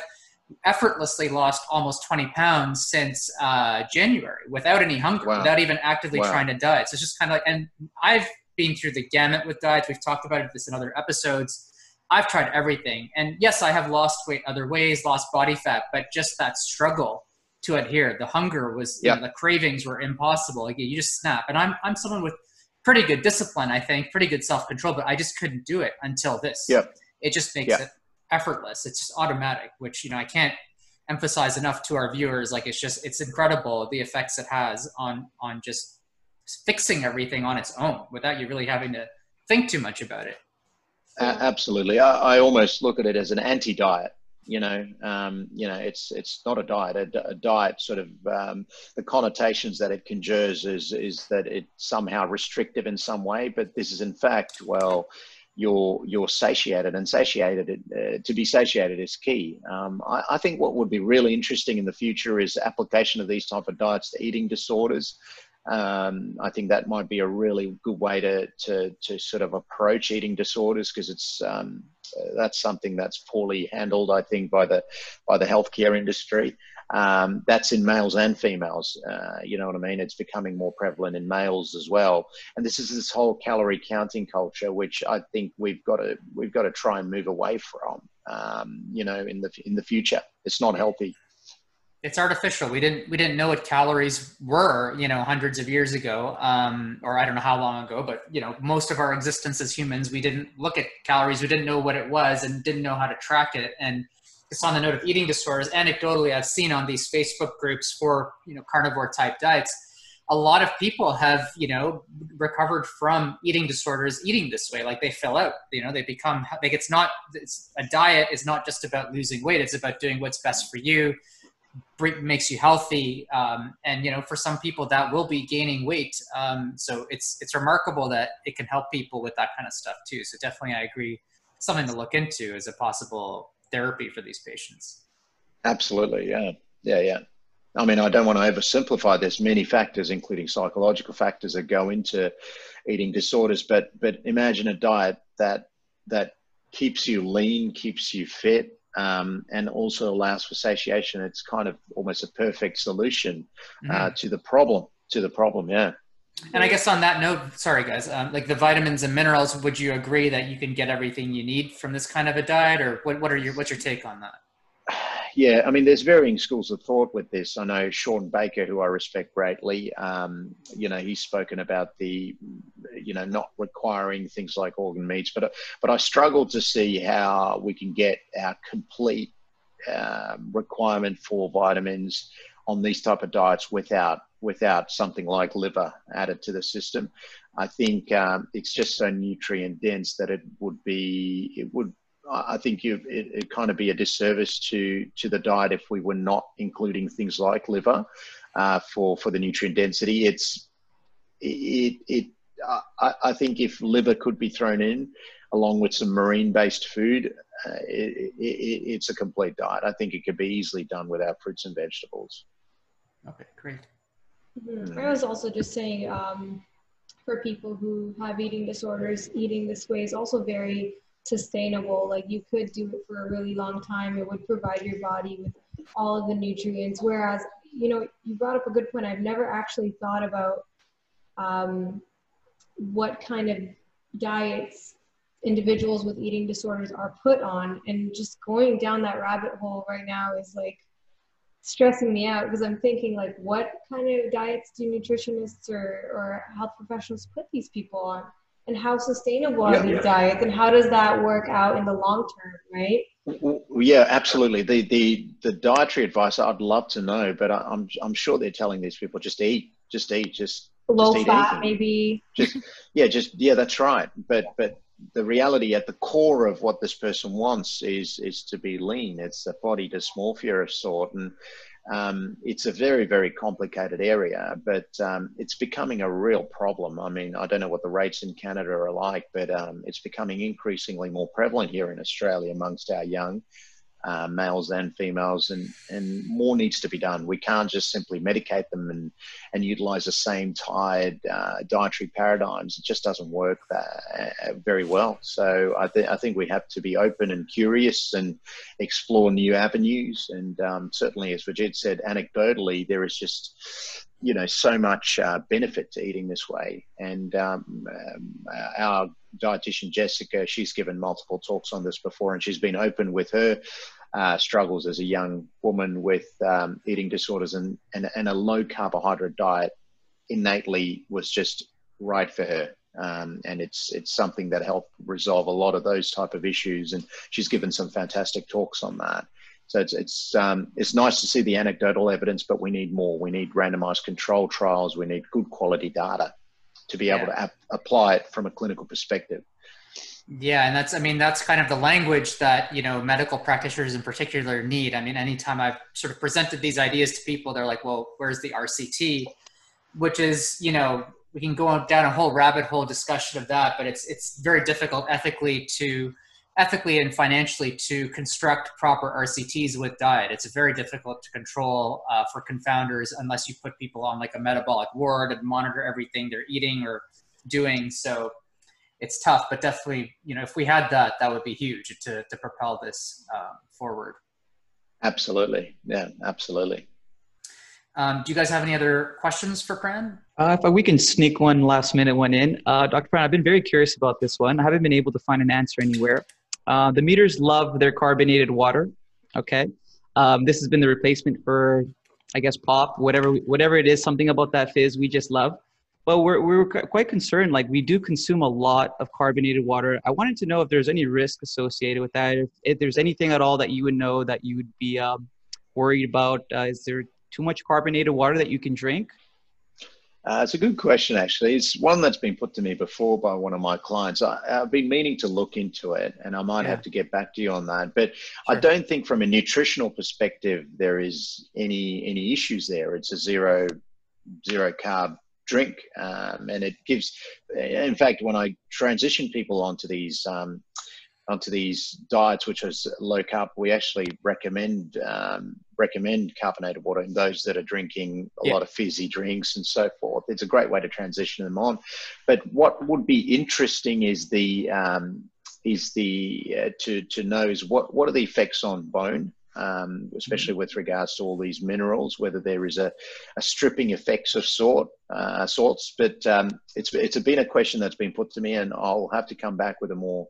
effortlessly lost almost 20 pounds since uh, January without any hunger, wow. without even actively wow. trying to diet. So it's just kind of like, and I've been through the gamut with diets. We've talked about this in other episodes. I've tried everything. And yes, I have lost weight other ways, lost body fat, but just that struggle to adhere, the hunger was, yep. you know, the cravings were impossible. Like you just snap. And I'm, I'm someone with pretty good discipline, I think, pretty good self control, but I just couldn't do it until this. Yep. It just makes yep. it effortless. It's automatic, which you know I can't emphasize enough to our viewers. Like it's just it's incredible the effects it has on on just fixing everything on its own without you really having to think too much about it. Uh, absolutely, I, I, almost look at it as an anti-diet. You know, um, you know, it's it's not a diet. A, a diet sort of um, the connotations that it conjures is is that it's somehow restrictive in some way, but this is in fact well you're you're satiated and satiated uh, to be satiated is key. Um, I, I, think what would be really interesting in the future is application of these type of diets to eating disorders. Um, I think that might be a really good way to to, to sort of approach eating disorders because it's um, that's something that's poorly handled I think by the by the healthcare industry um, that's in males and females. Uh, you know what I mean? It's becoming more prevalent in males as well. And this is this whole calorie counting culture, which I think we've got to we've got to try and move away from. Um, you know, in the in the future, it's not healthy. It's artificial. We didn't we didn't know what calories were, you know, hundreds of years ago, um, or I don't know how long ago. But you know, most of our existence as humans, we didn't look at calories. We didn't know what it was, and didn't know how to track it. And just on the note of eating disorders, anecdotally, I've seen on these Facebook groups for you know carnivore type diets, a lot of people have you know recovered from eating disorders eating this way. Like they fill out, you know, they become like it's not it's a diet is not just about losing weight. It's about doing what's best for you, makes you healthy, um, and you know for some people that will be gaining weight. Um, so it's it's remarkable that it can help people with that kind of stuff too. So definitely, I agree. Something to look into as a possible therapy for these patients. Absolutely, yeah, yeah, yeah. I mean, I don't want to oversimplify. There's many factors, including psychological factors, that go into eating disorders. But but imagine a diet that that keeps you lean, keeps you fit, um, and also allows for satiation. It's kind of almost a perfect solution uh, mm-hmm. to the problem. To the problem, yeah. And I guess on that note, sorry guys, um, like the vitamins and minerals, would you agree that you can get everything you need from this kind of a diet, or what? What are your what's your take on that? Yeah, I mean, there's varying schools of thought with this. I know Shawn Baker, who I respect greatly. Um, you know, he's spoken about the, you know, not requiring things like organ meats, but but I struggle to see how we can get our complete um, requirement for vitamins on these type of diets without without something like liver added to the system. I think um, it's just so nutrient dense that it would be it would I think it, would kind of be a disservice to to the diet if we were not including things like liver uh, for for the nutrient density. It's it it I, I, think if liver could be thrown in along with some marine based food, uh, it, it, it's a complete diet. I think it could be easily done without fruits and vegetables. Okay, great. Mm-hmm. I was also just saying um, for people who have eating disorders, eating this way is also very sustainable. Like you could do it for a really long time. It would provide your body with all of the nutrients. Whereas, you know, you brought up a good point. I've never actually thought about um, what kind of diets individuals with eating disorders are put on. And just going down that rabbit hole right now is like stressing me out because I'm thinking like, what kind of diets do nutritionists or, or health professionals put these people on? And how sustainable are these yeah. diets? And how does that work out in the long term, right? Yeah, absolutely. The the the dietary advice I'd love to know, but I, am I'm sure they're telling these people just eat, just eat, just low just fat, maybe. Just yeah, just yeah, that's right. But but the reality at the core of what this person wants is is to be lean. It's a body dysmorphia of sort, and um, it's a very, very complicated area, but um, it's becoming a real problem. I mean, I don't know what the rates in Canada are like, but um, it's becoming increasingly more prevalent here in Australia amongst our young uh, males and females, and, and more needs to be done. We can't just simply medicate them and, and utilize the same tired uh, dietary paradigms. It just doesn't work that, uh, very well. So I, th- I think we have to be open and curious and explore new avenues. And um, certainly, as Vijit said, anecdotally, there is just you know so much uh, benefit to eating this way and um, um, our dietitian jessica she's given multiple talks on this before and she's been open with her uh, struggles as a young woman with um, eating disorders and, and, and a low carbohydrate diet innately was just right for her. Um, and it's it's something that helped resolve a lot of those type of issues. And she's given some fantastic talks on that. So it's it's um, it's nice to see the anecdotal evidence, but we need more. We need randomized control trials. We need good quality data to be able to ap- apply it from a clinical perspective. Yeah, and that's I mean that's kind of the language that you know medical practitioners in particular need. I mean, anytime I've sort of presented these ideas to people, they're like, "Well, where's the RCT?" Which is you know we can go down a whole rabbit hole discussion of that, but it's it's very difficult ethically to ethically and financially to construct proper RCTs with diet. It's very difficult to control uh, for confounders unless you put people on like a metabolic ward and monitor everything they're eating or doing. So it's tough, but definitely, you know, if we had that, that would be huge to, to propel this uh, forward. Absolutely. Yeah, absolutely. Um, do you guys have any other questions for Pran? Uh, if we can sneak one last minute one in. Uh, Dr. Pran, I've been very curious about this one. I haven't been able to find an answer anywhere. Uh, the meters love their carbonated water. Okay. Um, this has been the replacement for, I guess, pop, whatever, whatever it is, something about that fizz we just love. But we're, we're quite concerned. Like we do consume a lot of carbonated water. I wanted to know if there's any risk associated with that. If, if there's anything at all that you would know that you would be um, worried about. Uh, is there too much carbonated water that you can drink? Uh, it's a good question, actually. It's one that's been put to me before by one of my clients. I, have been meaning to look into it, and I might yeah. have to get back to you on that. But sure. I don't think, from a nutritional perspective, there is any any issues there. It's a zero zero carb drink. Um, and it gives, in fact, when I transition people onto these um, onto these diets, which is low carb, we actually recommend um, recommend carbonated water in those that are drinking a yeah. lot of fizzy drinks and so forth. It's a great way to transition them on. But what would be interesting is the um, is the uh, to to know is what what are the effects on bone um, especially with regards to all these minerals, whether there is a, a stripping effects of sort uh, sorts. But um, it's it's been a question that's been put to me, and I'll have to come back with a more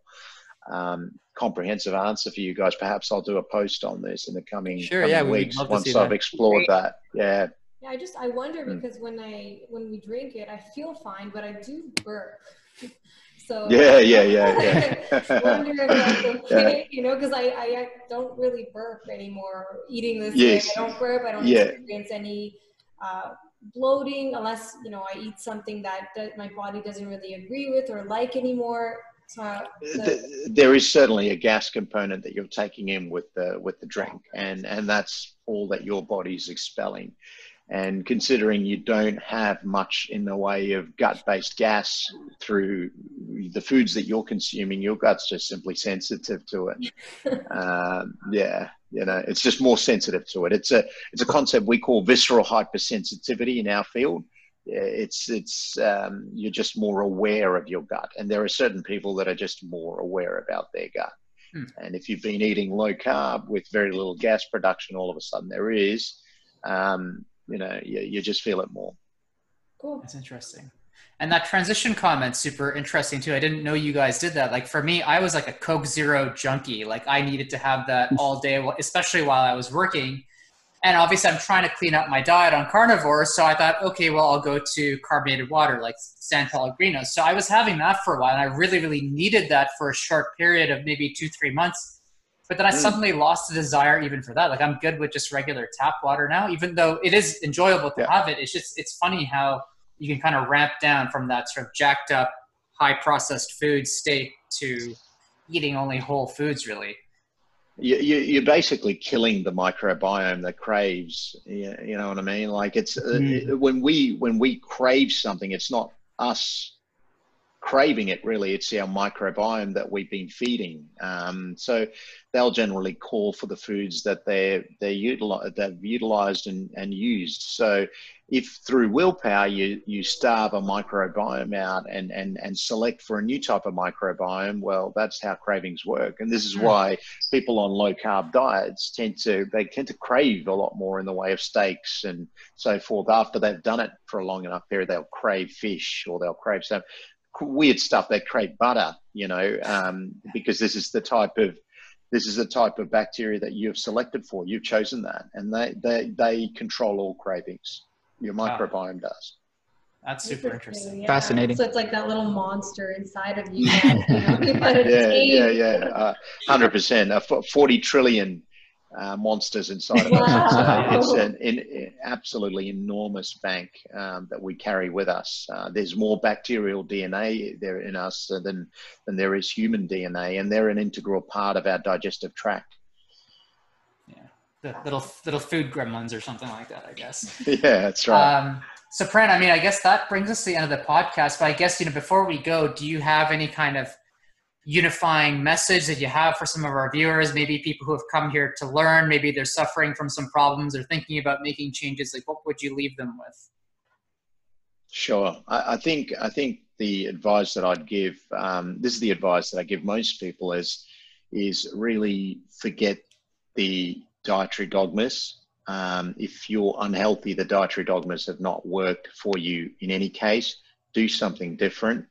um, comprehensive answer for you guys. Perhaps I'll do a post on this in the coming, sure, coming yeah, weeks once I've that. explored that. Yeah. Yeah, I just I wonder hmm. because when I when we drink it, I feel fine, but I do burp. So yeah, yeah, yeah, yeah. wonder if that's okay, yeah. you know, because I, I don't really burp anymore eating this yes. way. I don't burp. I don't yeah. experience any uh, bloating unless you know I eat something that, that my body doesn't really agree with or like anymore. So, so. there is certainly a gas component that you're taking in with the with the drink, and and that's all that your body's expelling. And considering you don't have much in the way of gut based gas through the foods that you're consuming, your gut's just simply sensitive to it. um, yeah, you know, it's just more sensitive to it. It's a, it's a concept we call visceral hypersensitivity in our field. It's, it's, um, you're just more aware of your gut. And there are certain people that are just more aware about their gut. Hmm. And if you've been eating low carb with very little gas production, all of a sudden there is, um, you know, you, you just feel it more. Cool. That's interesting. And that transition comment super interesting too. I didn't know you guys did that. Like for me, I was like a Coke Zero junkie. Like I needed to have that all day, especially while I was working. And obviously, I'm trying to clean up my diet on carnivore. So I thought, okay, well, I'll go to carbonated water like San Pellegrino. So I was having that for a while, and I really, really needed that for a short period of maybe two, three months but then I mm. suddenly lost the desire even for that. Like I'm good with just regular tap water now, even though it is enjoyable to yeah. have it. It's just it's funny how you can kind of ramp down from that sort of jacked up, high processed food state to eating only whole foods. Really, you, you, are basically killing the microbiome that craves. You, know what I mean? Like it's mm. uh, when we when we crave something, it's not us craving it really it's our microbiome that we've been feeding um, so they'll generally call for the foods that they're they're utilized they've utilized and, and used so if through willpower you you starve a microbiome out and and and select for a new type of microbiome well that's how cravings work and this is hmm. why people on low carb diets tend to they tend to crave a lot more in the way of steaks and so forth after they've done it for a long enough period they'll crave fish or they'll crave some weird stuff. They crave butter, you know, um, because this is the type of this is the type of bacteria that you've selected for. You've chosen that, and they they they control all cravings. Your microbiome wow. does. That's super interesting. Yeah. Fascinating. So it's like that little monster inside of you. That, you know, yeah, yeah, yeah, uh, hundred uh, percent. Forty trillion uh, monsters inside of wow. us. It's, a, it's an, an, absolutely enormous bank um, that we carry with us. Uh, there's more bacterial DNA there in us than, than there is human DNA, and they're an integral part of our digestive tract. The little little food gremlins or something like that, I guess. yeah, that's right. Um, so, Pran, I mean, I guess that brings us to the end of the podcast. But I guess you know, before we go, do you have any kind of unifying message that you have for some of our viewers maybe people who have come here to learn maybe they're suffering from some problems or thinking about making changes like what would you leave them with sure i, I think i think the advice that i'd give um, this is the advice that i give most people is is really forget the dietary dogmas. Um, if you're unhealthy the dietary dogmas have not worked for you in any case. Do something different.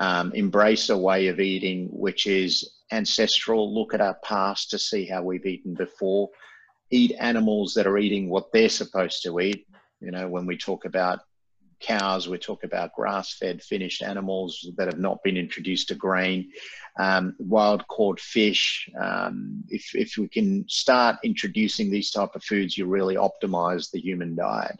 Um, embrace a way of eating which is ancestral, look at our past to see how we've eaten before, eat animals that are eating what they're supposed to eat. You know, when we talk about cows, we talk about grass fed, finished animals that have not been introduced to grain, um, wild caught fish. Um, if, if we can start introducing these type of foods, you really optimize the human diet.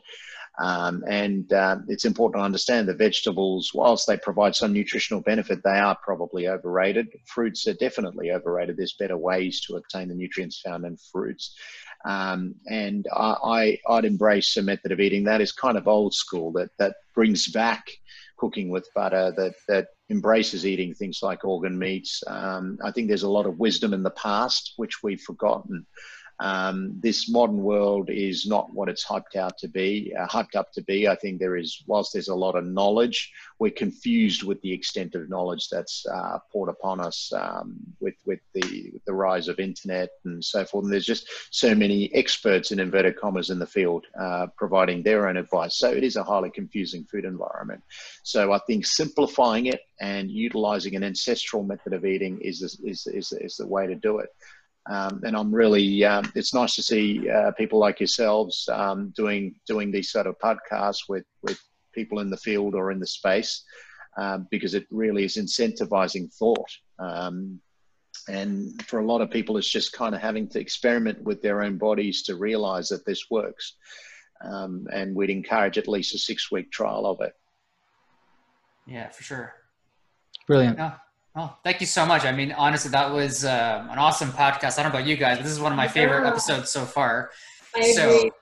Um, and uh, it's important to understand that vegetables, whilst they provide some nutritional benefit, they are probably overrated. Fruits are definitely overrated. There's better ways to obtain the nutrients found in fruits. Um, and I, I, would embrace a method of eating that is kind of old school, that, that brings back cooking with butter, that, that embraces eating things like organ meats. Um, I think there's a lot of wisdom in the past, which we've forgotten. Um, this modern world is not what it's hyped out to be, uh, hyped up to be. I think there is, whilst there's a lot of knowledge, we're confused with the extent of knowledge that's uh, poured upon us um, with with the with the rise of internet and so forth. And there's just so many experts in inverted commas in the field uh, providing their own advice. So it is a highly confusing food environment. So I think simplifying it and utilizing an ancestral method of eating is is is, is the way to do it. Um, and I'm really, um, it's nice to see uh, people like yourselves um, doing doing these sort of podcasts with with people in the field or in the space, um, because it really is incentivizing thought. Um, and for a lot of people, it's just kind of having to experiment with their own bodies to realize that this works. Um, and we'd encourage at least a six week trial of it. Yeah, for sure. Brilliant. Oh, thank you so much. I mean, honestly, that was uh, an awesome podcast. I don't know about you guys, but this is one of my favorite episodes so far. I so, agree.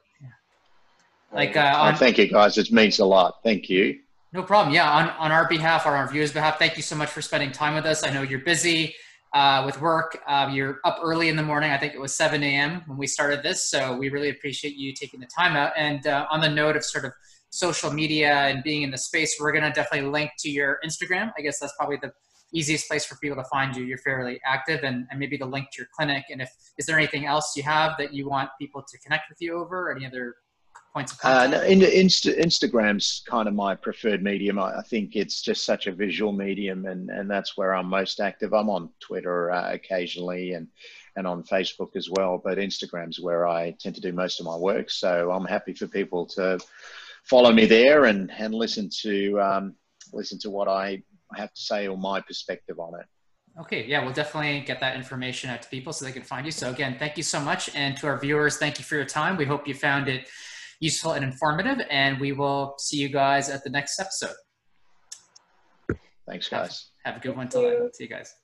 Like, uh, on, oh, thank you guys. It means a lot. Thank you. No problem. Yeah, on, on our behalf, on our viewers' behalf, thank you so much for spending time with us. I know you're busy uh, with work. Um, you're up early in the morning. I think it was 7 a.m. when we started this. So we really appreciate you taking the time out. And uh, on the note of sort of social media and being in the space, we're going to definitely link to your Instagram. I guess that's probably the easiest place for people to find you. You're fairly active and, and maybe the link to your clinic. And if, is there anything else you have that you want people to connect with you over? Any other points of contact? Uh, no, Insta, Instagram's kind of my preferred medium. I, I, think it's just such a visual medium, and, and that's where I'm most active. I'm on Twitter uh, occasionally and and on Facebook as well, but Instagram's where I tend to do most of my work. So I'm happy for people to follow me there and and listen to um, listen to what I have to say or my perspective on it. Okay, yeah, we'll definitely get that information out to people so they can find you. So again, thank you so much, and to our viewers, thank you for your time. We hope you found it useful and informative. And we will see you guys at the next episode. Thanks, guys. Have, have a good one till then. See you guys.